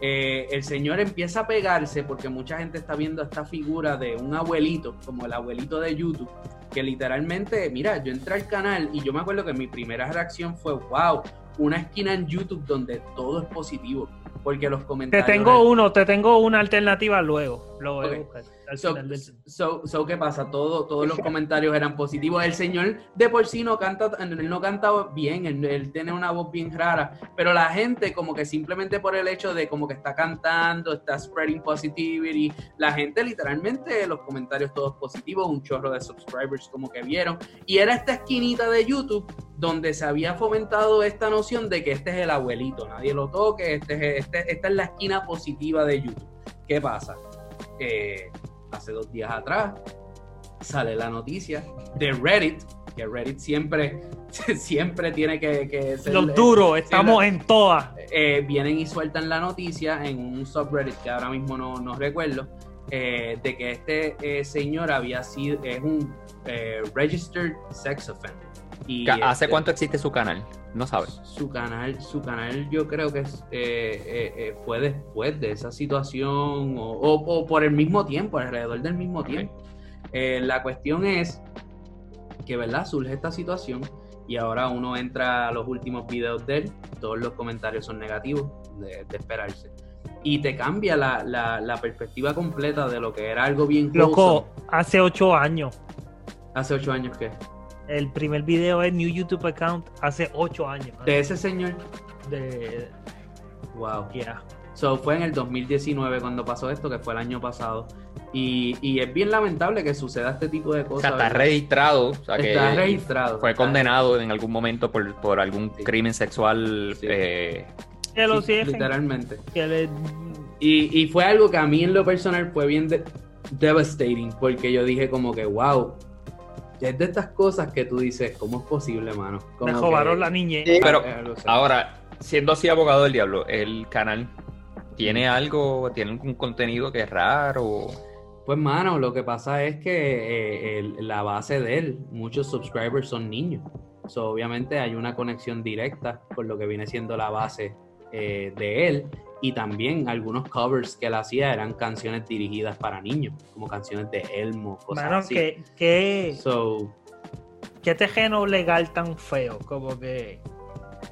Eh, el señor empieza a pegarse porque mucha gente está viendo esta figura de un abuelito, como el abuelito de YouTube, que literalmente, mira, yo entré al canal y yo me acuerdo que mi primera reacción fue, wow, una esquina en YouTube donde todo es positivo, porque los Te comentarios... tengo uno, te tengo una alternativa luego. Lo voy Ok. a buscar. al So, final del- so- so, ¿qué pasa? Todo, todos los comentarios eran positivos. El señor de por sí no canta, él no canta bien, él, él tiene una voz bien rara, pero la gente como que simplemente por el hecho de como que está cantando, está spreading positivity, la gente literalmente, los comentarios todos positivos, un chorro de subscribers como que vieron, y era esta esquinita de YouTube donde se había fomentado esta noción de que este es el abuelito, nadie lo toque, este es, este, esta es la esquina positiva de YouTube. ¿Qué pasa? Eh, hace dos días atrás sale la noticia de Reddit, que Reddit siempre, [LAUGHS] siempre tiene que, que ser... Los duros, estamos en todas. eh, vienen y sueltan la noticia en un subreddit que ahora mismo no, no recuerdo, eh, de que este eh, señor había sido, es un registered sex offender. Y, ¿Hace este, cuánto existe su canal? No sabes. Su canal, su canal yo creo que es, eh, eh, eh, fue después de esa situación o, o- o por el mismo tiempo, alrededor del mismo tiempo. Eh, la cuestión es que, ¿verdad? Surge esta situación y ahora uno entra a los últimos videos de él, todos los comentarios son negativos, de, de esperarse. Y te cambia la, la- la perspectiva completa de lo que era algo bien Loco, hace ocho años. Hace ocho años que. El primer video es New YouTube Account hace ocho años. De ese señor. De, Wow. yeah. So, fue en el 2019 cuando pasó esto, que fue el año pasado. Y, y es bien lamentable que suceda este tipo de O cosas. sea, está ¿verdad? registrado. O sea, que Está registrado. Fue Está condenado en algún momento por, por algún Sí. crimen sexual. Sí. eh, Que lo Sí, literalmente. que le- Y, y fue algo que a mí en lo personal fue bien de- devastating, porque yo dije como que, wow, es de estas cosas que tú dices, ¿cómo es posible, mano? Como me que- robaron la niñez. Sí. Pero ahora, siendo así abogado del diablo, el canal tiene algo, tiene algún contenido que es raro. Pues, mano, lo que pasa es que eh, el- la base de él, muchos subscribers son niños. So, obviamente hay una conexión directa con lo que viene siendo la base eh, de él. Y también algunos covers que él hacía eran canciones dirigidas para niños, como canciones de Elmo, cosas Mano, así. ¿qué, qué, So, qué tejeno legal tan feo? Como que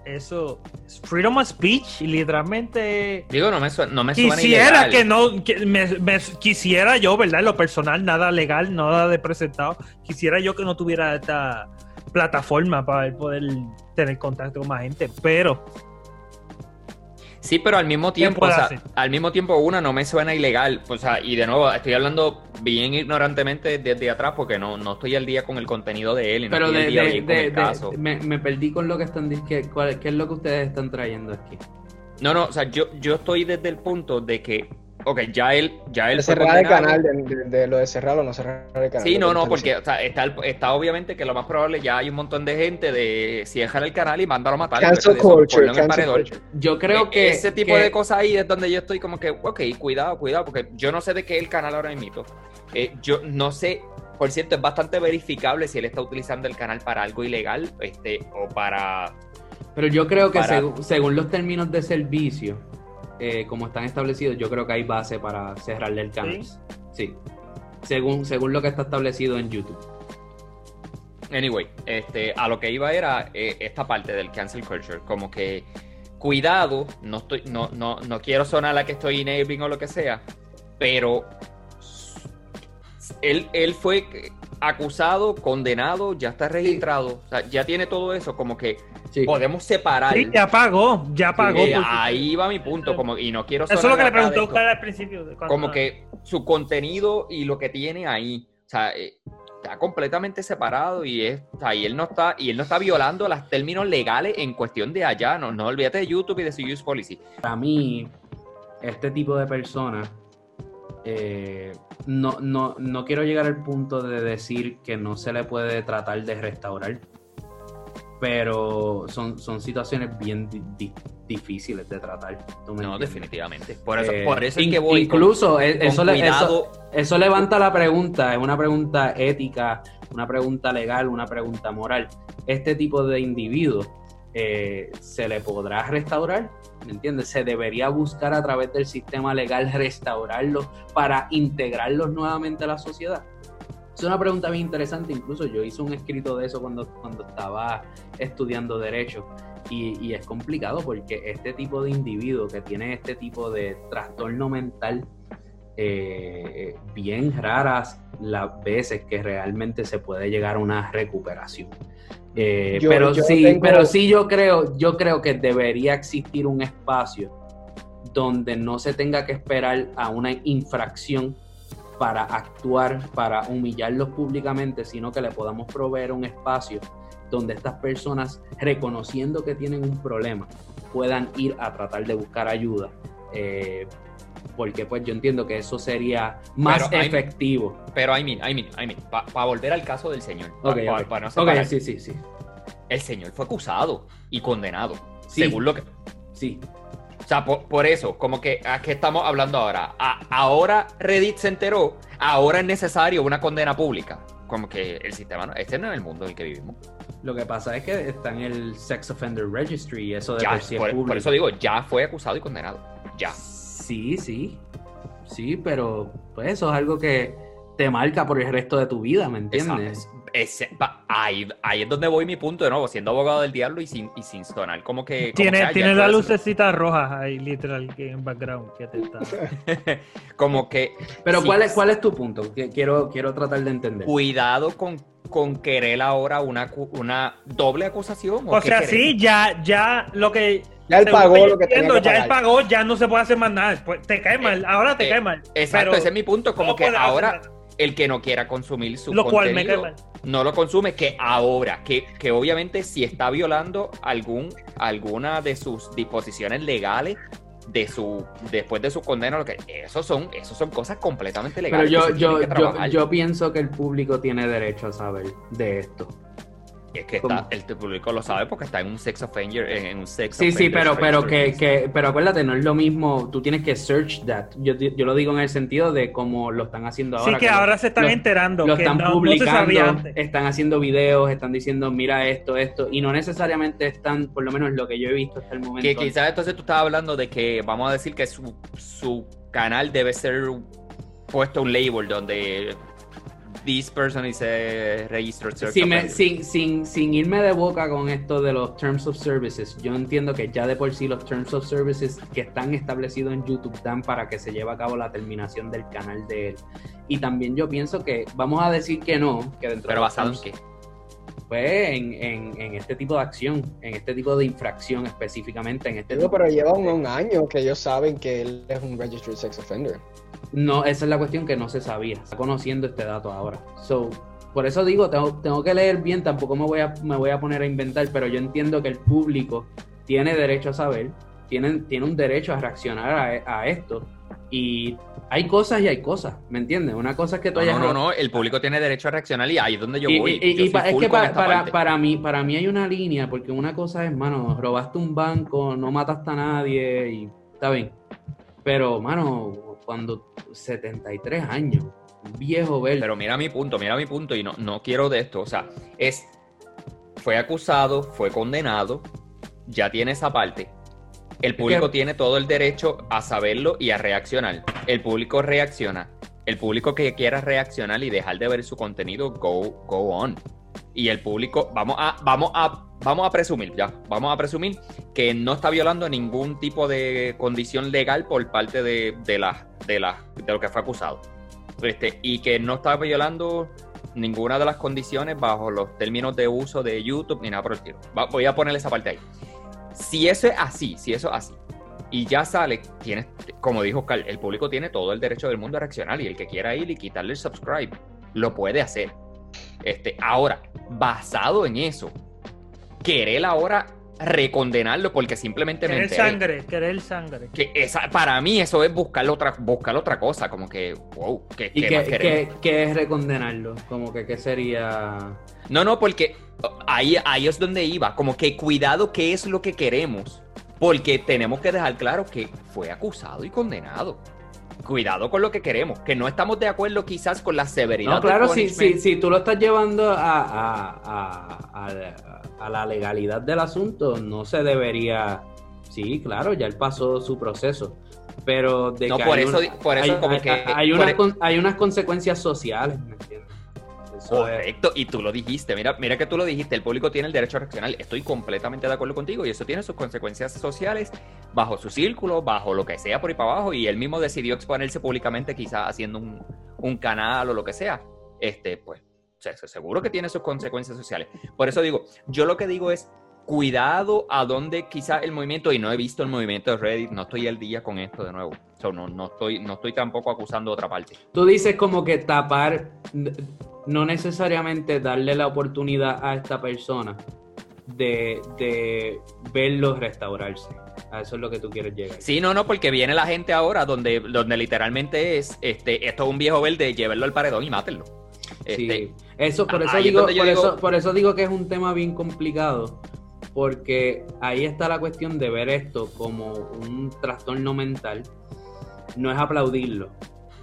eso es freedom of speech y literalmente Digo, no me, su- no me suena quisiera que no que me, me- quisiera yo, ¿verdad? En lo personal, nada legal, nada de presentado. Quisiera yo que no tuviera esta plataforma para poder tener contacto con más gente, pero Sí, pero al mismo tiempo, o sea, al mismo tiempo una no me suena ilegal, o sea, y de nuevo estoy hablando bien ignorantemente desde atrás porque no, no estoy al día con el contenido de él y no pero estoy de, al día de- bien con de- el de- caso. me, me perdí con lo que están diciendo. ¿Qué es lo que ustedes están trayendo aquí? No, no, o sea, yo, yo estoy desde el punto de que, ok, ya él, ya él De fue cerrar el canal, de, de- de lo de cerrar o no cerrar el canal. Sí, no, no, porque diciendo. o sea, está, el- está obviamente que lo más probable ya hay un montón de gente de cierra el canal y mándalo a matar. Cancel eso, culture, cancel culture. Yo creo Eh, que. ese tipo que- de cosas ahí es donde yo estoy como que, ok, cuidado, cuidado, porque yo no sé de qué es el canal ahora mismo. Eh, yo no sé, por cierto, es bastante verificable si él está utilizando el canal para algo ilegal este, o para... Pero yo creo que para- según los términos de servicio, eh, como están establecidos, yo creo que hay base para cerrarle el canal. Sí. Según, según lo que está establecido en YouTube. Anyway, este, a lo que iba era eh, esta parte del cancel culture, como que cuidado, no estoy, no, no, no quiero sonar la que estoy enabling o lo que sea, pero él, él fue acusado, condenado, ya está registrado, o sea, ya tiene todo eso, como que Sí. podemos separar. sí, ya pagó, ya pagó. Porque- ahí va mi punto, como, y no quiero Eso es lo que le preguntó. Oscar al principio. cuando- como que su contenido y lo que tiene ahí, o sea, eh, está completamente separado y es, o sea, y él no está, y él no está violando los términos legales en cuestión de allá, no, no olvídate de YouTube y de su use policy. Para mí, este tipo de personas, eh, no, no, no quiero llegar al punto de decir que no se le puede tratar de restaurar, pero son, son situaciones bien di- di- difíciles de tratar. ¿tú me No, entiendes? definitivamente. Por eso, Eh, por eso es que voy Incluso eh, con eso, le- eso, cuidado. eso levanta la pregunta, es una pregunta ética, una pregunta legal, una pregunta moral. Este tipo de individuos eh, se le podrá restaurar, ¿me entiendes? Se debería buscar a través del sistema legal restaurarlos para integrarlos nuevamente a la sociedad. Es una pregunta bien interesante, incluso yo hice un escrito de eso cuando, cuando estaba estudiando derecho y, y es complicado porque este tipo de individuo que tiene este tipo de trastorno mental, eh, bien raras las veces que realmente se puede llegar a una recuperación. Eh, Yo- pero yo sí, tengo- pero sí yo creo, yo creo que debería existir un espacio donde no se tenga que esperar a una infracción para actuar, para humillarlos públicamente, sino que le podamos proveer un espacio donde estas personas, reconociendo que tienen un problema, puedan ir a tratar de buscar ayuda. Eh, porque pues yo entiendo que eso sería más Pero hay- efectivo. Pero, I mean, I mean, I mean, para volver al caso del señor, pa- Ok, pa- ok. pa no Ok, separar, sí, sí, sí. el señor fue acusado y condenado, Sí. según lo que... Sí, O sea, por, por eso, como que a qué estamos hablando ahora. A- ahora Reddit se enteró, ahora es necesario una condena pública. Como que el sistema, no, este no es el mundo en el que vivimos. lo que pasa es que está en el Sex Offender Registry y eso de Ya, por sí es por, público. por eso digo, ya fue acusado y condenado. Ya. Sí, sí. Sí, pero pues eso es algo que te marca por el resto de tu vida, ¿me entiendes? Ese- pa- ahí, ahí es donde voy mi punto de nuevo, siendo abogado del diablo y sin, y sin sonar. Como que. como Tiene, que, ya tiene la lucecita roja ahí, literal, que en background que te está. [LAUGHS] como que. Pero sí, ¿cuál es, ¿cuál es tu punto? Que quiero, quiero tratar de entender. Cuidado con, con querer ahora una, una doble acusación. O qué sea, queremos? sí, ya, ya lo que. Ya él pagó yo lo que tenía entiendo, que Ya él pagar. pagó, ya no se puede hacer más nada. Pues, te cae mal, ahora te eh, cae mal. Exacto, pero ese es mi punto. Como no que ahora el que no quiera consumir su Lo cual me contenido cae mal. no lo consume, que ahora, que, que obviamente si está violando algún, alguna de sus disposiciones legales de su después de su condena, lo que esos son, esos son cosas completamente Pero legales. yo, tienen yo, yo, yo pienso que el público tiene derecho a saber de esto. Es que está, el público lo sabe porque está en un sex offender, en un sex Sí, sí, pero, pero que, que, pero acuérdate, no es lo mismo, tú tienes que search that. Yo, yo lo digo en el sentido de cómo lo están haciendo ahora. Sí, que ahora se están lo- enterando. Lo que están no, no se publicando, están haciendo videos, están diciendo, mira esto, esto, y no necesariamente están, por lo menos lo que yo he visto hasta el momento. Que quizás entonces tú estabas hablando de que vamos a decir que su, su canal debe ser puesto un label donde this person is a registered Si me- offender. sin, sin, sin irme de boca con esto de los Terms of Services, yo entiendo que ya de por sí los Terms of Services que están establecidos en YouTube dan para que se lleve a cabo la terminación del canal de él. Y también yo pienso que, vamos a decir que no, que dentro Pero de basado en qué? Pues en, en, en este tipo de acción, en este tipo de infracción específicamente, en este Digo, tipo pero lleva un, un año que ellos saben que él es un registered sex offender. No, esa es la cuestión que no se sabía. Está conociendo este dato ahora. So, por eso digo, tengo, tengo que leer bien, tampoco me voy, a, me voy a poner a inventar, pero yo entiendo que el público tiene derecho a saber, tiene, tiene un derecho a reaccionar a, a esto. Y hay cosas y hay cosas, ¿me entiendes? Una cosa es que tú No, hayas... no, no, no, el público tiene derecho a reaccionar y ahí es donde yo Y- voy. y- Yo pa- es que pa- para, para, mí, para mí hay una línea, porque una cosa es, mano, robaste un banco, no mataste a nadie y está bien. Pero, mano, cuando 73 años, viejo verde. Pero mira mi punto, mira mi punto, y no, no quiero de esto. O sea, es. Fue acusado, fue condenado, ya tiene esa parte. El público tiene todo el derecho a saberlo y a reaccionar. El público reacciona. El público que quiera reaccionar y dejar de ver su contenido, go, go on. Y el público, vamos a, vamos a, vamos a presumir, ya, vamos a presumir que no está violando ningún tipo de condición legal por parte de, de, la, de, la, de lo que fue acusado. Este, y que no está violando ninguna de las condiciones bajo los términos de uso de YouTube ni nada por el estilo. Va- voy a ponerle esa parte ahí. Si eso es así, si eso es así, y ya sale, tienes, como dijo Oscar, el público tiene todo el derecho del mundo a reaccionar y el que quiera ir y quitarle el subscribe, lo puede hacer. Este, ahora, basado en eso, querer ahora recondenarlo porque simplemente me Querer enteré. sangre, querer sangre. Que esa, para mí eso es buscar otra, buscar otra cosa, como que, wow, ¿qué, ¿Y qué qué, más queremos? qué- qué es recondenarlo? Como que qué sería... No, no, porque ahí, ahí es donde iba, como que cuidado qué es lo que queremos, porque tenemos que dejar claro que fue acusado y condenado. Cuidado con lo que queremos, que no estamos de acuerdo quizás con la severidad. No, claro, si, si, si tú lo estás llevando a, a- a- la legalidad del asunto, no se debería... Sí, claro, ya él pasó su proceso. Pero de No, que por hay eso- una- por eso hay, como hay- que- hay por unas e- con- hay unas consecuencias sociales, ¿me entiendes? Eso Correcto, y tú lo dijiste, mira, mira que tú lo dijiste, el público tiene el derecho a reaccionar, estoy completamente de acuerdo contigo y eso tiene sus consecuencias sociales bajo su círculo, bajo lo que sea por ahí para abajo y él mismo decidió exponerse públicamente quizás haciendo un, un canal o lo que sea, este, pues, seguro que tiene sus consecuencias sociales. Por eso digo, yo lo que digo es, cuidado a dónde quizás el movimiento, y no he visto el movimiento de Reddit, no estoy al día con esto de nuevo, so, no, no, estoy, no estoy tampoco acusando otra parte. Tú dices como que tapar, no necesariamente darle la oportunidad a esta persona de, de verlo restaurarse. A eso es lo que tú quieres llegar. Sí, no, no, porque viene la gente ahora donde, donde literalmente es, este, esto es un viejo verde, llévenlo al paredón y mátenlo. Sí, Este, eso, por eso ahí es digo, por digo- eso, por eso digo que es un tema bien complicado, porque ahí está la cuestión de ver esto como un trastorno mental. No es aplaudirlo,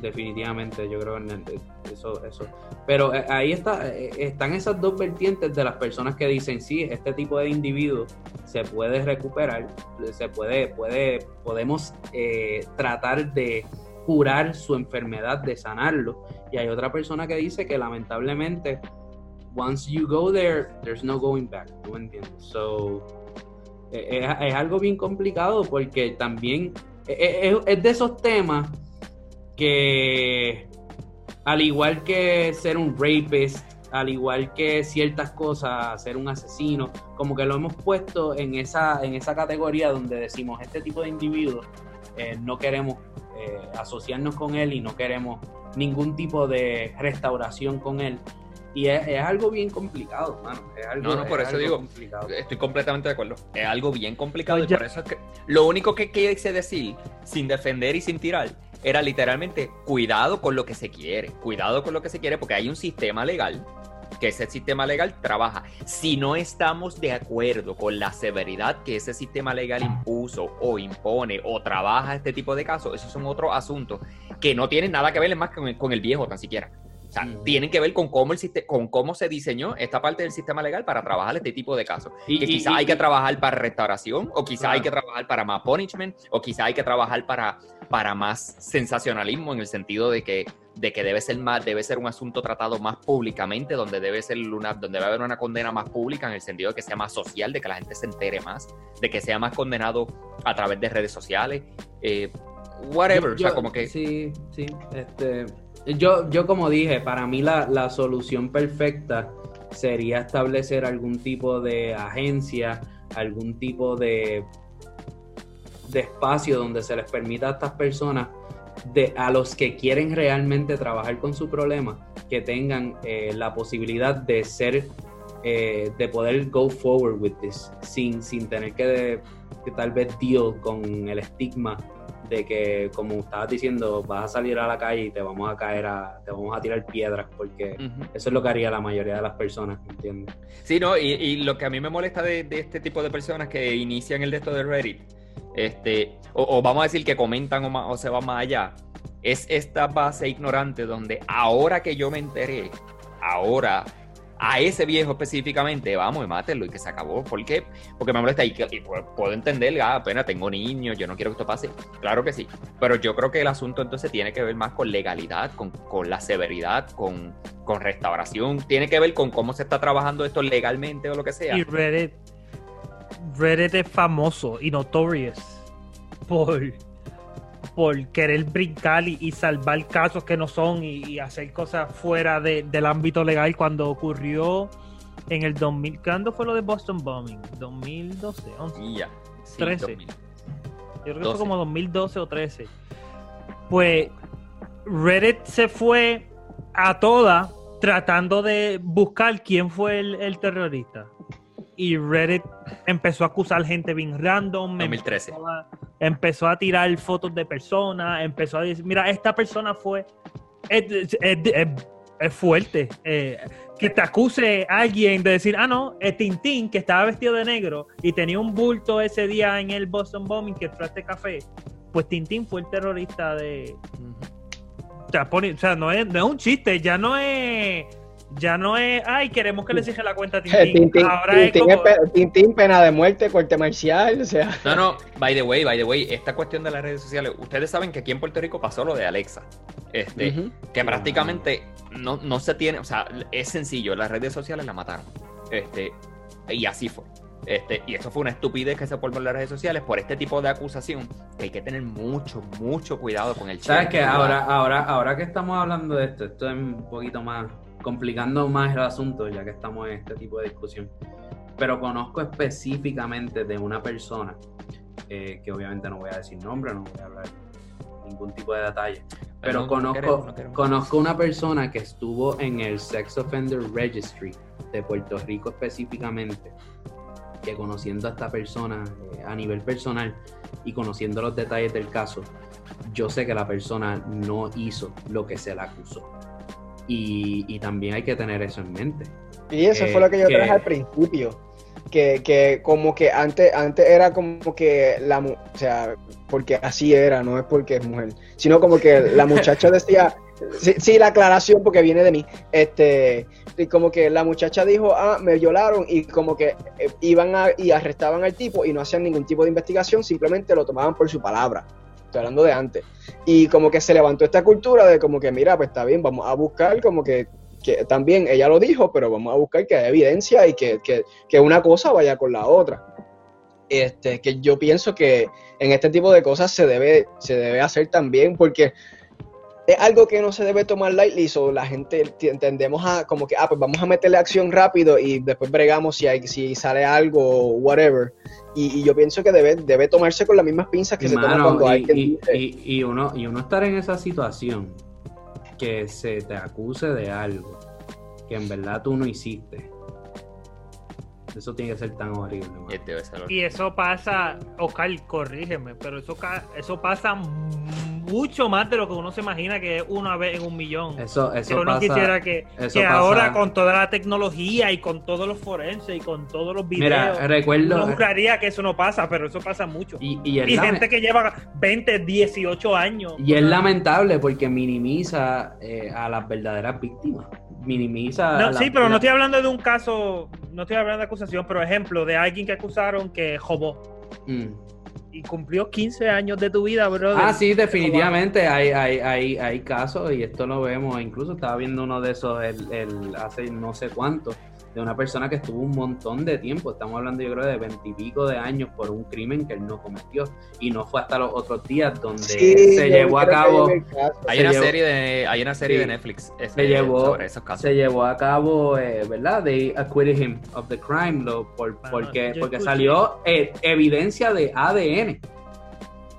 definitivamente, yo creo que eso, eso. Pero eh, ahí está, eh, están esas dos vertientes de las personas que dicen sí, este tipo de individuo se puede recuperar, se puede, puede, podemos eh, tratar de curar su enfermedad, de sanarlo. Y hay otra persona que dice que lamentablemente, once you go there, there's no going back. ¿Tú entiendes? So, eh, es, algo bien complicado porque también eh, es de esos temas que, al igual que ser un rapist, al igual que ciertas cosas, ser un asesino, como que lo hemos puesto en esa, en esa categoría donde decimos este tipo de individuos eh, no queremos eh, asociarnos con él y no queremos ningún tipo de restauración con él. Y es, es algo bien complicado, mano. Es algo, No, no, por es eso digo, complicado. Estoy completamente de acuerdo. Es algo bien complicado Pues y ya- por eso es que lo único que quise decir, sin defender y sin tirar, era literalmente cuidado con lo que se quiere. Cuidado con lo que se quiere porque hay un sistema legal que ese sistema legal trabaja. Si no estamos de acuerdo con la severidad que ese sistema legal impuso o impone o trabaja este tipo de casos, esos son otros asuntos que no tienen nada que ver más con el, con el viejo tan siquiera. O sea, tienen que ver con cómo, el, con cómo se diseñó esta parte del sistema legal para trabajar este tipo de casos. Y- que quizás hay que trabajar para restauración, o quizás hay que trabajar para más punishment, o quizás hay que trabajar para, para más sensacionalismo en el sentido de que, de que debe ser más, debe ser un asunto tratado más públicamente, donde debe ser una, donde debe haber una condena más pública en el sentido de que sea más social, de que la gente se entere más, de que sea más condenado a través de redes sociales, eh, whatever, Yo- o sea, como que Sí, sí. Este, yo, yo como dije, para mí la, la solución perfecta sería establecer algún tipo de agencia, algún tipo de, de espacio donde se les permita a estas personas, de, a los que quieren realmente trabajar con su problema, que tengan eh, la posibilidad de ser, eh, de poder go forward with this, sin, sin tener que, que tal vez deal con el estigma de que, como estabas diciendo, vas a salir a la calle y te vamos a caer a, te vamos a tirar piedras, porque eso es lo que haría la mayoría de las personas, ¿me entiendes? Sí, no, y, y lo que a mí me molesta de, de este tipo de personas que inician el de esto de Reddit, este, o, o vamos a decir que comentan o, o se van más allá, es esta base ignorante donde ahora que yo me enteré, ahora a ese viejo específicamente, vamos y mátenlo y que se acabó. ¿Por qué? Porque me molesta y, que- y pu- puedo entender, ah, apenas tengo niños, yo no quiero que esto pase. Claro que sí, pero yo creo que el asunto entonces tiene que ver más con legalidad, con, con la severidad, con, con restauración, tiene que ver con cómo se está trabajando esto legalmente o lo que sea. Y Reddit, Reddit es famoso y notorious por, por querer brincar y, y salvar casos que no son y, y hacer cosas fuera de- del ámbito legal cuando ocurrió en el 2000. ¿Cuándo fue lo de Boston Bombing? ¿2012? 11. Y ya. Sí, 13. 2000. Yo creo que 12. fue como 2012 o 13. Pues Reddit se fue a toda tratando de buscar quién fue el, el terrorista. Y Reddit empezó a acusar gente bien random. 2013. Empezó a, empezó a tirar fotos de personas. Empezó a decir, mira, esta persona fue... Es, es- es- es fuerte. eh, que te acuse alguien de decir, ah, no, es Tintín, que estaba vestido de negro y tenía un bulto ese día en el Boston Bombing que entró a este café. Pues Tintín fue el terrorista de. O sea, pone- o sea, no, es, no es un chiste, ya no es. Ya no es, ay, queremos que le cierre la cuenta a Tintín. Tintín, Ahora Tintín es como, es Tintín, pena de muerte, corte marcial, o sea. No, no, by the way, by the way, esta cuestión de las redes sociales, ustedes saben que aquí en Puerto Rico pasó lo de Alexa. Este, que prácticamente no, no se tiene, o sea, es sencillo, las redes sociales la mataron. Este, y así fue. Este, y eso fue una estupidez que se formó en las redes sociales por este tipo de acusación, que hay que tener mucho, mucho cuidado con el ¿Sabes chat. qué? Ahora, ahora, ahora que estamos hablando de esto, esto es un poquito más, complicando más el asunto, ya que estamos en este tipo de discusión. Pero conozco específicamente de una persona, eh, que obviamente no voy a decir nombre, no voy a hablar ningún tipo de detalle, pero no conozco, queremos, no queremos. conozco una persona que estuvo en el Sex Offender Registry de Puerto Rico específicamente, que conociendo a esta persona eh, a nivel personal y conociendo los detalles del caso, yo sé que la persona no hizo lo que se le acusó. Y, y también hay que tener eso en mente. Y eso Eh, fue lo que yo que- traje al principio. Que, que como que antes, antes era como que la mu- o sea, porque así era, no es porque es mujer, sino como que la muchacha [LAUGHS] decía, sí, sí, la aclaración porque viene de mí, este, y como que la muchacha dijo, ah, me violaron y como que eh, iban a, y arrestaban al tipo y no hacían ningún tipo de investigación, simplemente lo tomaban por su palabra. Estoy hablando de antes. Y como que se levantó esta cultura de como que, mira, pues está bien, vamos a buscar como que que también ella lo dijo, pero vamos a buscar que haya evidencia y que, que- que una cosa vaya con la otra. Este, que yo pienso que en este tipo de cosas se debe, se debe hacer también, porque es algo que no se debe tomar lightly, so la gente tendemos a como que, ah, pues vamos a meterle acción rápido y después bregamos si, hay, si sale algo, whatever. Y, y yo pienso que debe, debe tomarse con las mismas pinzas que se toman mano, cuando y- hay y- y- y uno, y uno estar en esa situación que se te acuse de algo que en verdad tú no hiciste. Eso tiene que ser tan horrible. Este Y eso pasa, Oscar, corrígeme, pero eso, eso pasa mu- mucho más de lo que uno se imagina que es una vez en un millón. Eso, que eso uno pasa. quisiera que, eso que pasa- ahora con toda la tecnología y con todos los forenses y con todos los videos, Mira, recuerdo. uno juraría que eso no pasa, pero eso pasa mucho. Y, gente que lleva 20, 18 años. y es lamentable porque minimiza eh, a las verdaderas víctimas. Minimiza. No, la- sí, pero la- no estoy hablando de un caso, no estoy hablando de acusación, pero ejemplo de alguien que acusaron que robó Mm. y cumplió 15 años de tu vida, bro. Ah, sí, definitivamente hay, hay, hay, hay casos y esto lo vemos. Incluso estaba viendo uno de esos el, el- hace no sé cuánto, de una persona que estuvo un montón de tiempo. Estamos hablando, yo creo, de veintipico de años por un crimen que él no cometió. Y no fue hasta los otros días donde Sí, se llevó a cabo. caso. Hay Se una llevó- serie de, hay una serie Sí. de Netflix este, Se llevó, sobre esos casos. se llevó a cabo, eh, ¿verdad? They acquitted him of the crime, lo, por, porque, porque salió eh, evidencia de ADN.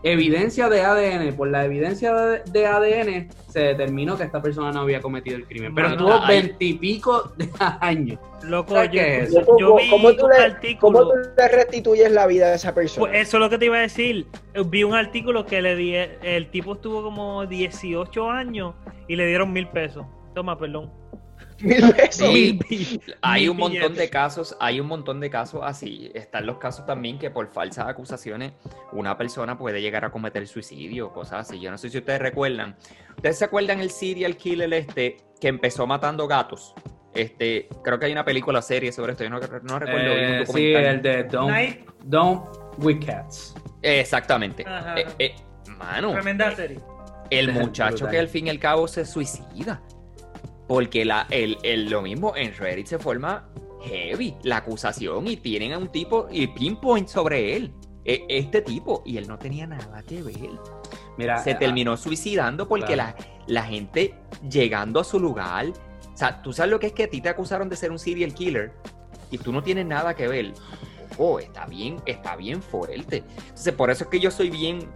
Evidencia de ADN. Por la evidencia de, de ADN se determinó que esta persona no había cometido el crimen. Pero hay- veintipico de [LAUGHS] años. Loco, ¿Sabes yo, qué es yo vi ¿Cómo tú un le- artículo. ¿Cómo tú le restituyes la vida a esa persona? Pues eso es lo que te iba a decir. Vi un artículo que le di, el tipo estuvo como 18 años y le dieron mil pesos. Toma, perdón. Mil hay mil un montón billetes. de casos, hay un montón de casos así. Están los casos también que por falsas acusaciones una persona puede llegar a cometer suicidio, cosas así. Yo no sé si ustedes recuerdan. ¿Ustedes se acuerdan el serial killer este que empezó matando gatos? Este, creo que hay una película serie sobre esto, yo no, no recuerdo un Eh, sí, el de Don't, Night- Don't with Cats. Exactamente. Eh, eh, mano, Tremenda serie. el muchacho que al fin y al cabo se suicida. Porque la, el, el- lo mismo en Reddit se forma heavy la acusación y tienen a un tipo y pinpoint sobre él. E- Este tipo, y él no tenía nada que ver. Mira, Se eh, terminó suicidando porque claro. la, la gente llegando a su lugar. O sea, tú sabes lo que es que a ti te acusaron de ser un serial killer y tú no tienes nada que ver. Ojo, está bien, está bien fuerte. Entonces, por eso es que yo soy bien.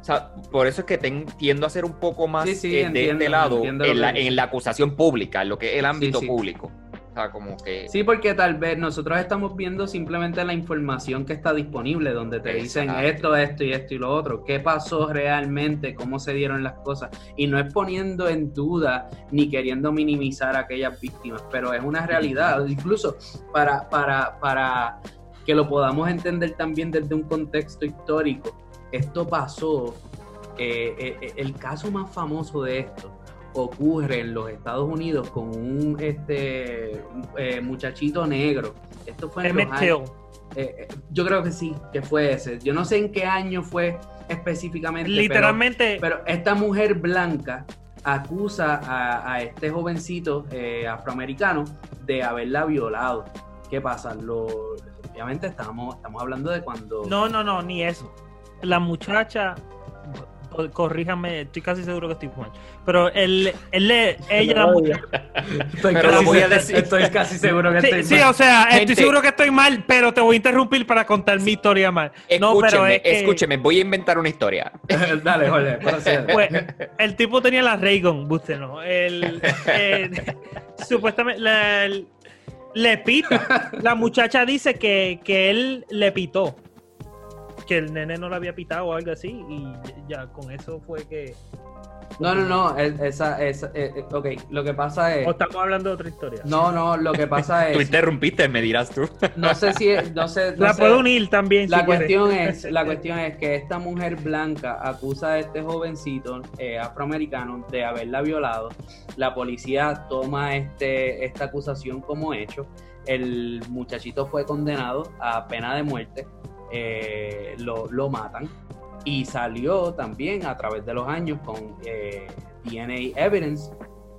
O sea, por eso es que tiendo a ser un poco más Sí, sí, eh, de este lado en la, en acusación pública, en lo que es el ámbito sí. público. O sea, como que. Sí, porque tal vez nosotros estamos viendo simplemente la información que está disponible, donde te dicen esto, esto y esto y lo otro. ¿Qué pasó realmente? ¿Cómo se dieron las cosas? Y no es poniendo en duda ni queriendo minimizar a aquellas víctimas, pero es una realidad. Incluso para, para, para que lo podamos entender también desde un contexto histórico, esto pasó. eh, eh, eh, el caso más famoso de esto ocurre en los Estados Unidos con un este eh, muchachito negro. Esto fue en los años- yo creo que sí, que fue ese. Yo no sé en qué año fue específicamente. Literalmente, Pero, esta mujer blanca acusa a, a este jovencito afroamericano de haberla violado. ¿Qué pasa? Lo, obviamente estamos, estamos hablando de cuando... no, no, no, ni eso. La muchacha, co- corríjame, estoy casi seguro que estoy mal. Pero él, él le- ella, la muchacha. Estoy Pero casi lo voy a se- decir. Estoy casi seguro que Sí, estoy sí, mal. o sea, Gente- estoy seguro que estoy mal, pero te voy a interrumpir para contar mi historia mal. No, pero Escúcheme, es que, escúcheme, voy a inventar una historia. [LAUGHS] Dale, Jorge, [LAUGHS] pues, el tipo tenía la Raygun, usted no. El, el- [LAUGHS] supuestamente la- el- le pita. La muchacha dice que, que él le pitó. Que el nene no le había pitado o algo así. Y ya con eso fue que. No, no, no, es- esa, esa, eh, eh, ok, lo que pasa es... O estamos hablando de otra historia. No, no, lo que pasa [LAUGHS] Tú es... interrumpiste, me dirás tú. No sé si... No sé, no la sé- puedo unir también. La si quieres. cuestión es, [LAUGHS] la cuestión es que esta mujer blanca acusa a este jovencito eh, afroamericano de haberla violado. La policía toma este, esta acusación como hecho. El muchachito fue condenado a pena de muerte. Eh, lo, lo matan. Y salió también a través de los años con eh, DNA evidence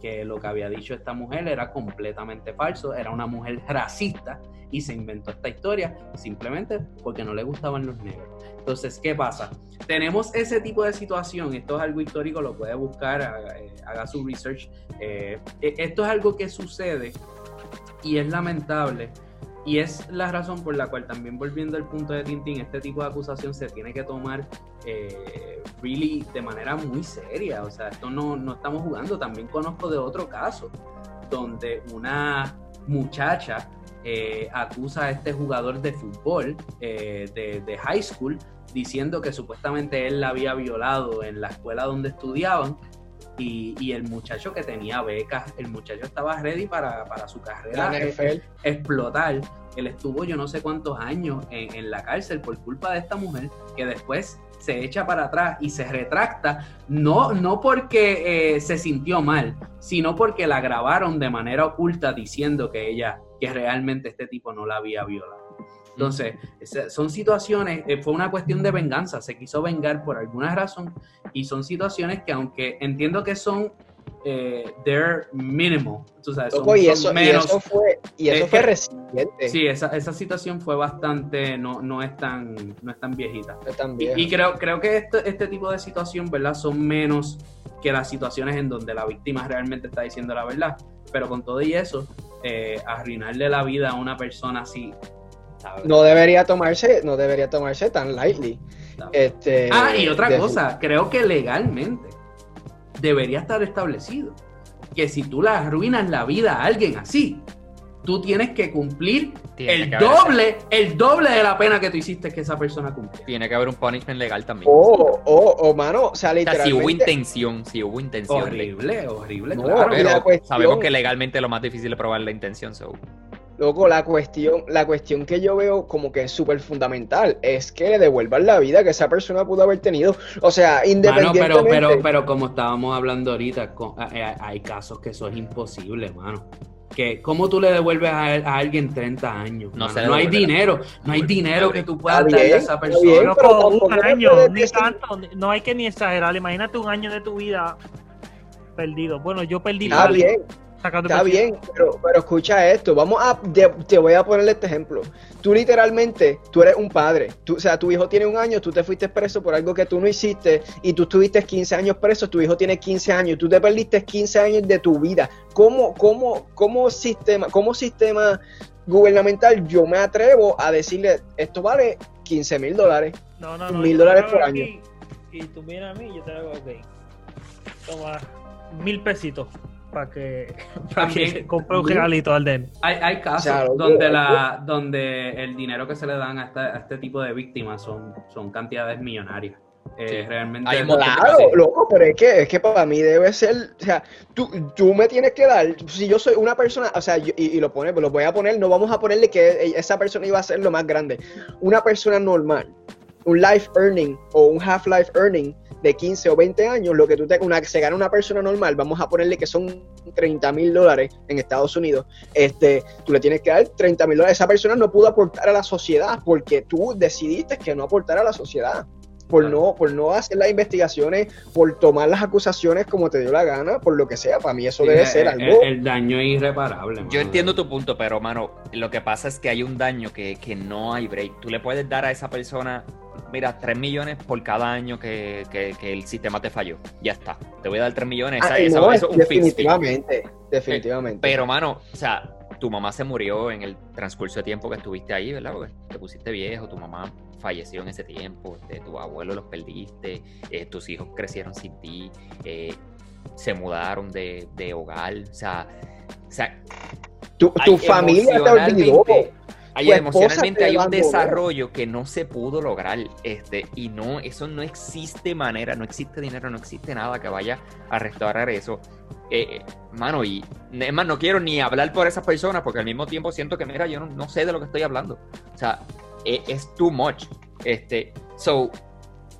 que lo que había dicho esta mujer era completamente falso, era una mujer racista y se inventó esta historia simplemente porque no le gustaban los negros. Entonces, ¿qué pasa? Tenemos ese tipo de situación, esto es algo histórico, lo puede buscar, haga, eh, su research. eh, eh, esto es algo que sucede y es lamentable. Y es la razón por la cual también volviendo al punto de Tintín, este tipo de acusación se tiene que tomar eh, really de manera muy seria. O sea, esto no, no estamos jugando. También conozco de otro caso donde una muchacha eh, acusa a este jugador de fútbol eh, de, de high school diciendo que supuestamente él la había violado en la escuela donde estudiaban y, y el muchacho que tenía becas, el muchacho estaba ready para, para su carrera eh, NFL. explotar. Él estuvo yo no sé cuántos años en, en la cárcel por culpa de esta mujer que después se echa para atrás y se retracta, no, no porque eh, se sintió mal, sino porque la grabaron de manera oculta diciendo que ella, que realmente este tipo no la había violado. Entonces, son situaciones, eh, fue una cuestión de venganza, se quiso vengar por alguna razón y son situaciones que aunque entiendo que son, eh, they're minimal, tú sabes, son, Loco, y, son eso, y menos. eso fue, y eso Es fue que- reciente. Sí, esa, esa situación fue bastante, no, no, es tan, no es tan viejita. No es tan Y, y creo, creo que este, este tipo de situación, ¿verdad? Son menos que las situaciones en donde la víctima realmente está diciendo la verdad. Pero con todo y eso, eh, arruinarle la vida a una persona así. No debería tomarse, no debería tomarse tan lightly. Este, ah, y otra de- cosa, creo que legalmente debería estar establecido que si tú le arruinas la vida a alguien así, tú tienes que cumplir Tiene el que haber- doble, el doble de la pena que tú hiciste que esa persona cumpliera. Tiene que haber un punishment legal también. O, o, o, mano, o sea, O sea, si hubo literalmente. intención, si hubo intención. Horrible, horrible, No, claro. Pero cuestión- sabemos que legalmente lo más difícil es probar la intención. So. Loco, la cuestión, la cuestión que yo veo como que es súper fundamental es que le devuelvan la vida que esa persona pudo haber tenido. O sea, Mano, independientemente. pero, pero, pero como estábamos hablando ahorita, hay casos que eso es imposible, mano. Que, ¿Cómo tú le devuelves a, a alguien 30 años? No mano? no hay dinero, no hay dinero que tú puedas Está darle a bien, esa persona. bien. Pero un año, puedes ni tanto, no hay que ni exagerar. Imagínate un año de tu vida perdido. Bueno, yo perdí Está varios, está bien, pero, pero escucha esto, vamos a, te voy a poner este ejemplo. Tú literalmente, tú eres un padre, tú, o sea, tu hijo tiene un año, tú te fuiste preso por algo que tú no hiciste y tú estuviste 15 años preso, tu hijo tiene 15 años, tú te perdiste 15 años de tu vida. ¿Cómo, cómo, cómo sistema, cómo sistema gubernamental yo me atrevo a decirle, esto vale 15 mil dólares? No, no, no. Mil dólares por año. aquí, Y tú vienes a mí, yo te hago, ok. Toma mil pesitos para que, [LAUGHS] para que También- compre un regalito al den. Hay, hay casos donde, la, donde el dinero que se le dan a este, a este tipo de víctimas son, son cantidades millonarias. Eh, Sí. realmente. De Claro, loco, pero es que, es que para mí debe ser, o sea, tú, tú me tienes que dar, si yo soy una persona, o sea, yo- y, y lo pone, lo voy a poner, no vamos a ponerle que esa persona iba a ser lo más grande. Una persona normal, un life earning o un half life earning de 15 o 20 años, lo que tú te, una, se gana una persona normal, vamos a ponerle que son 30 mil dólares en Estados Unidos, este, tú le tienes que dar 30 mil dólares. Esa persona no pudo aportar a la sociedad porque tú decidiste que no aportara a la sociedad. Por no, por no hacer las investigaciones, por tomar las acusaciones como te dio la gana, por lo que sea. Para mí eso Sí, debe el- ser el, algo. el daño es irreparable. Yo mano. entiendo tu punto, pero mano, lo que pasa es que hay un daño que, que no hay break. Tú le puedes dar a esa persona, mira, 3 millones por cada año que, que- que el sistema te falló. Ya está. Te voy a dar 3 millones. Esa- Ah, esa- no, eso es un fix definitivamente, definitivamente. Pero, mano, o sea, tu mamá se murió en el transcurso de tiempo que estuviste ahí, ¿verdad? Porque te pusiste viejo, tu mamá falleció en ese tiempo, este, tus abuelos los perdiste, eh, tus hijos crecieron sin ti, eh, se mudaron de, de hogar, o sea, o sea, tu tu familia te olvidó. emocionalmente- Hay, Tu emocionalmente te hay un desarrollo que no se pudo lograr. Este, y no, eso no existe manera, no existe dinero, no existe nada que vaya a restaurar eso. Eh, eh, mano, y es más, no quiero ni hablar por esas personas porque al mismo tiempo siento que, mira, yo no, no sé de lo que estoy hablando. O sea, eh, es too much. Este, so,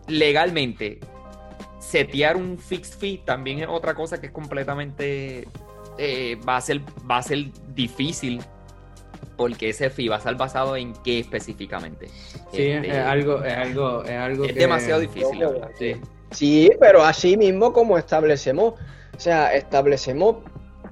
legalmente, setear un fixed fee también es otra cosa que es completamente eh, va a ser va a ser difícil porque ese fee va a estar basado en qué específicamente. Sí, Este, es algo, es algo, es algo es que- demasiado difícil. Sí. Sí, pero así mismo como establecemos, o sea, establecemos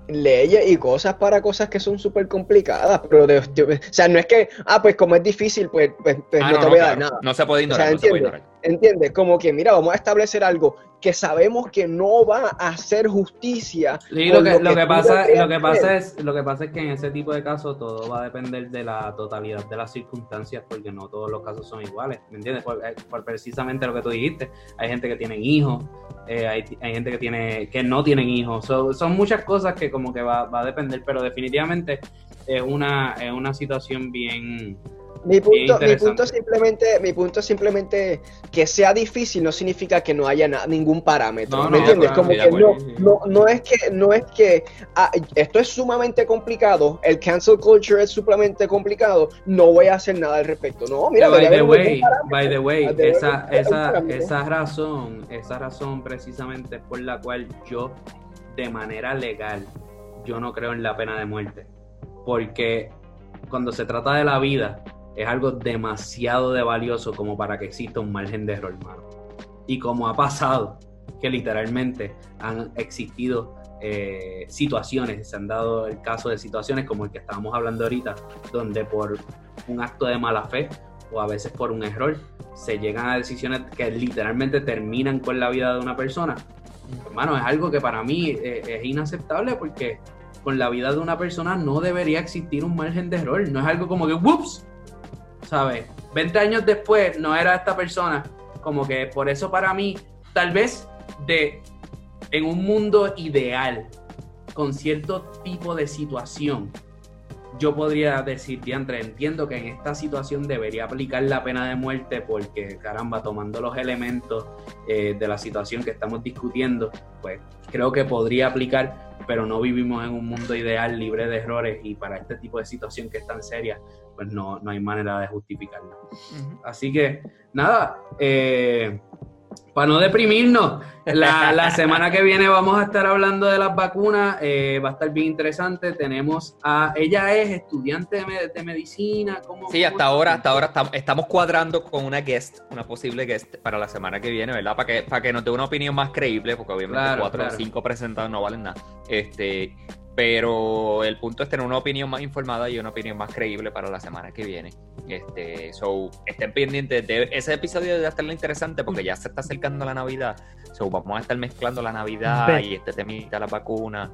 leyes y cosas para cosas que son súper complicadas, pero de, de- o sea, no es que, ah, pues como es difícil, pues, pues, pues Ah, no, no, te voy a dar claro. nada. No se puede ignorar, O sea, no se puede ignorar. ¿Entiendes? Como que, mira, vamos a establecer algo que sabemos que no va a hacer justicia. Sí, lo que, lo que tú pasa, lo que pasa es, lo que pasa es que en ese tipo de casos todo va a depender de la totalidad de las circunstancias, porque no todos los casos son iguales, ¿me entiendes? Por, eh, por precisamente lo que tú dijiste, hay gente que tiene hijos, eh, hay, hay gente que tiene, que no tienen hijos, So, son muchas cosas que como que va, va a depender, pero definitivamente es una, es una situación bien, Mi punto, mi punto simplemente, mi punto simplemente que sea difícil no significa que no haya na- ningún parámetro. No, ¿Me no, entiendes? Como que no, no, no es que, no es que ah, esto es sumamente complicado, el cancel culture es sumamente complicado, no voy a hacer nada al respecto. No, mira, by the way, by the way, Debe esa, esa, esa razón, esa razón precisamente es por la cual yo, de manera legal, yo no creo en la pena de muerte. Porque cuando se trata de la vida, es algo demasiado de valioso como para que exista un margen de error, hermano. Y como ha pasado, que literalmente han existido eh, situaciones, se han dado el caso de situaciones como el que estábamos hablando ahorita, donde por un acto de mala fe o a veces por un error se llegan a decisiones que literalmente terminan con la vida de una persona. Hermano, es algo que para mí eh, es inaceptable porque con la vida de una persona no debería existir un margen de error. No es algo como que, ¡whoops! ¿Sabes? 20 años después no era esta persona. Como que por eso para mí, tal vez de en un mundo ideal, con cierto tipo de situación, yo podría decir, diantre, entiendo que en esta situación debería aplicar la pena de muerte porque, caramba, tomando los elementos eh, de la situación que estamos discutiendo, pues creo que podría aplicar, pero no vivimos en un mundo ideal libre de errores y para este tipo de situación que es tan seria, pues no, no hay manera de justificarla. Así que, nada, eh, para no deprimirnos, la, la [LAUGHS] semana que viene vamos a estar hablando de las vacunas, eh, va a estar bien interesante. Tenemos a, ella es estudiante de, de medicina. ¿cómo- Sí, hasta ahora, hasta ahora estamos, estamos cuadrando con una guest, una posible guest para la semana que viene, ¿verdad? Para que, para que nos dé una opinión más creíble, porque obviamente Claro, cuatro claro. o cinco presentados no valen nada. Este, pero el punto es tener una opinión más informada y una opinión más creíble para la semana que viene. Este, so, estén pendientes de ese episodio de estar interesante porque ya se está acercando la Navidad. So, vamos a estar mezclando la Navidad Ve. y este temita la vacuna.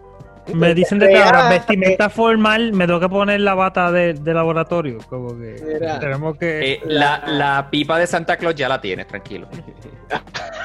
Me dicen de que Real, ahora vestimenta formal, me tengo que poner la bata de, de laboratorio. Como que Mira. tenemos que. Eh, la, la pipa de Santa Claus ya la tienes, tranquilo.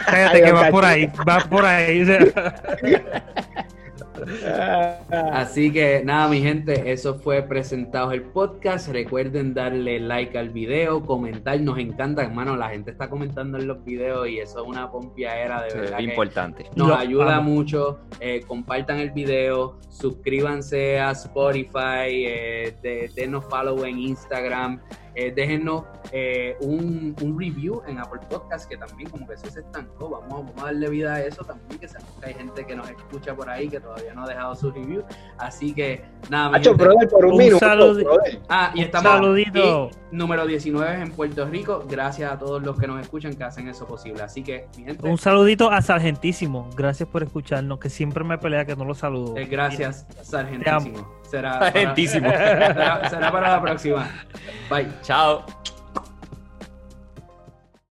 Cállate que va por ahí, va por ahí. [LAUGHS] [LAUGHS] Así que nada, mi gente, eso fue presentado el podcast. Recuerden darle like al video, comentar, nos encanta, hermano. La gente está comentando en los videos y eso es una pompiadera de verdad. es que importante. Nos Lo ayuda mucho. eh, compartan el video, suscríbanse a Spotify, eh, de- denos follow en Instagram, eh, déjennos eh, un, un review en Apple Podcast que también como que eso se estancó. Vamos, vamos a darle vida a eso también, que sabemos que hay gente que nos escucha por ahí que todavía no ha dejado su review. Así que nada, mi Hacho, gente. brother, por un, Un minuto, brother. Ah, y estamos saludito. y número 19 en Puerto Rico. Gracias a todos los que nos escuchan que hacen eso posible. Así que, mi gente, Un saludito a Sargentísimo. Gracias por escucharnos, que siempre me pelea que no lo saludo. eh, gracias, Sargentísimo. Será. Para, [LAUGHS] será, será para la próxima. Bye. Chao.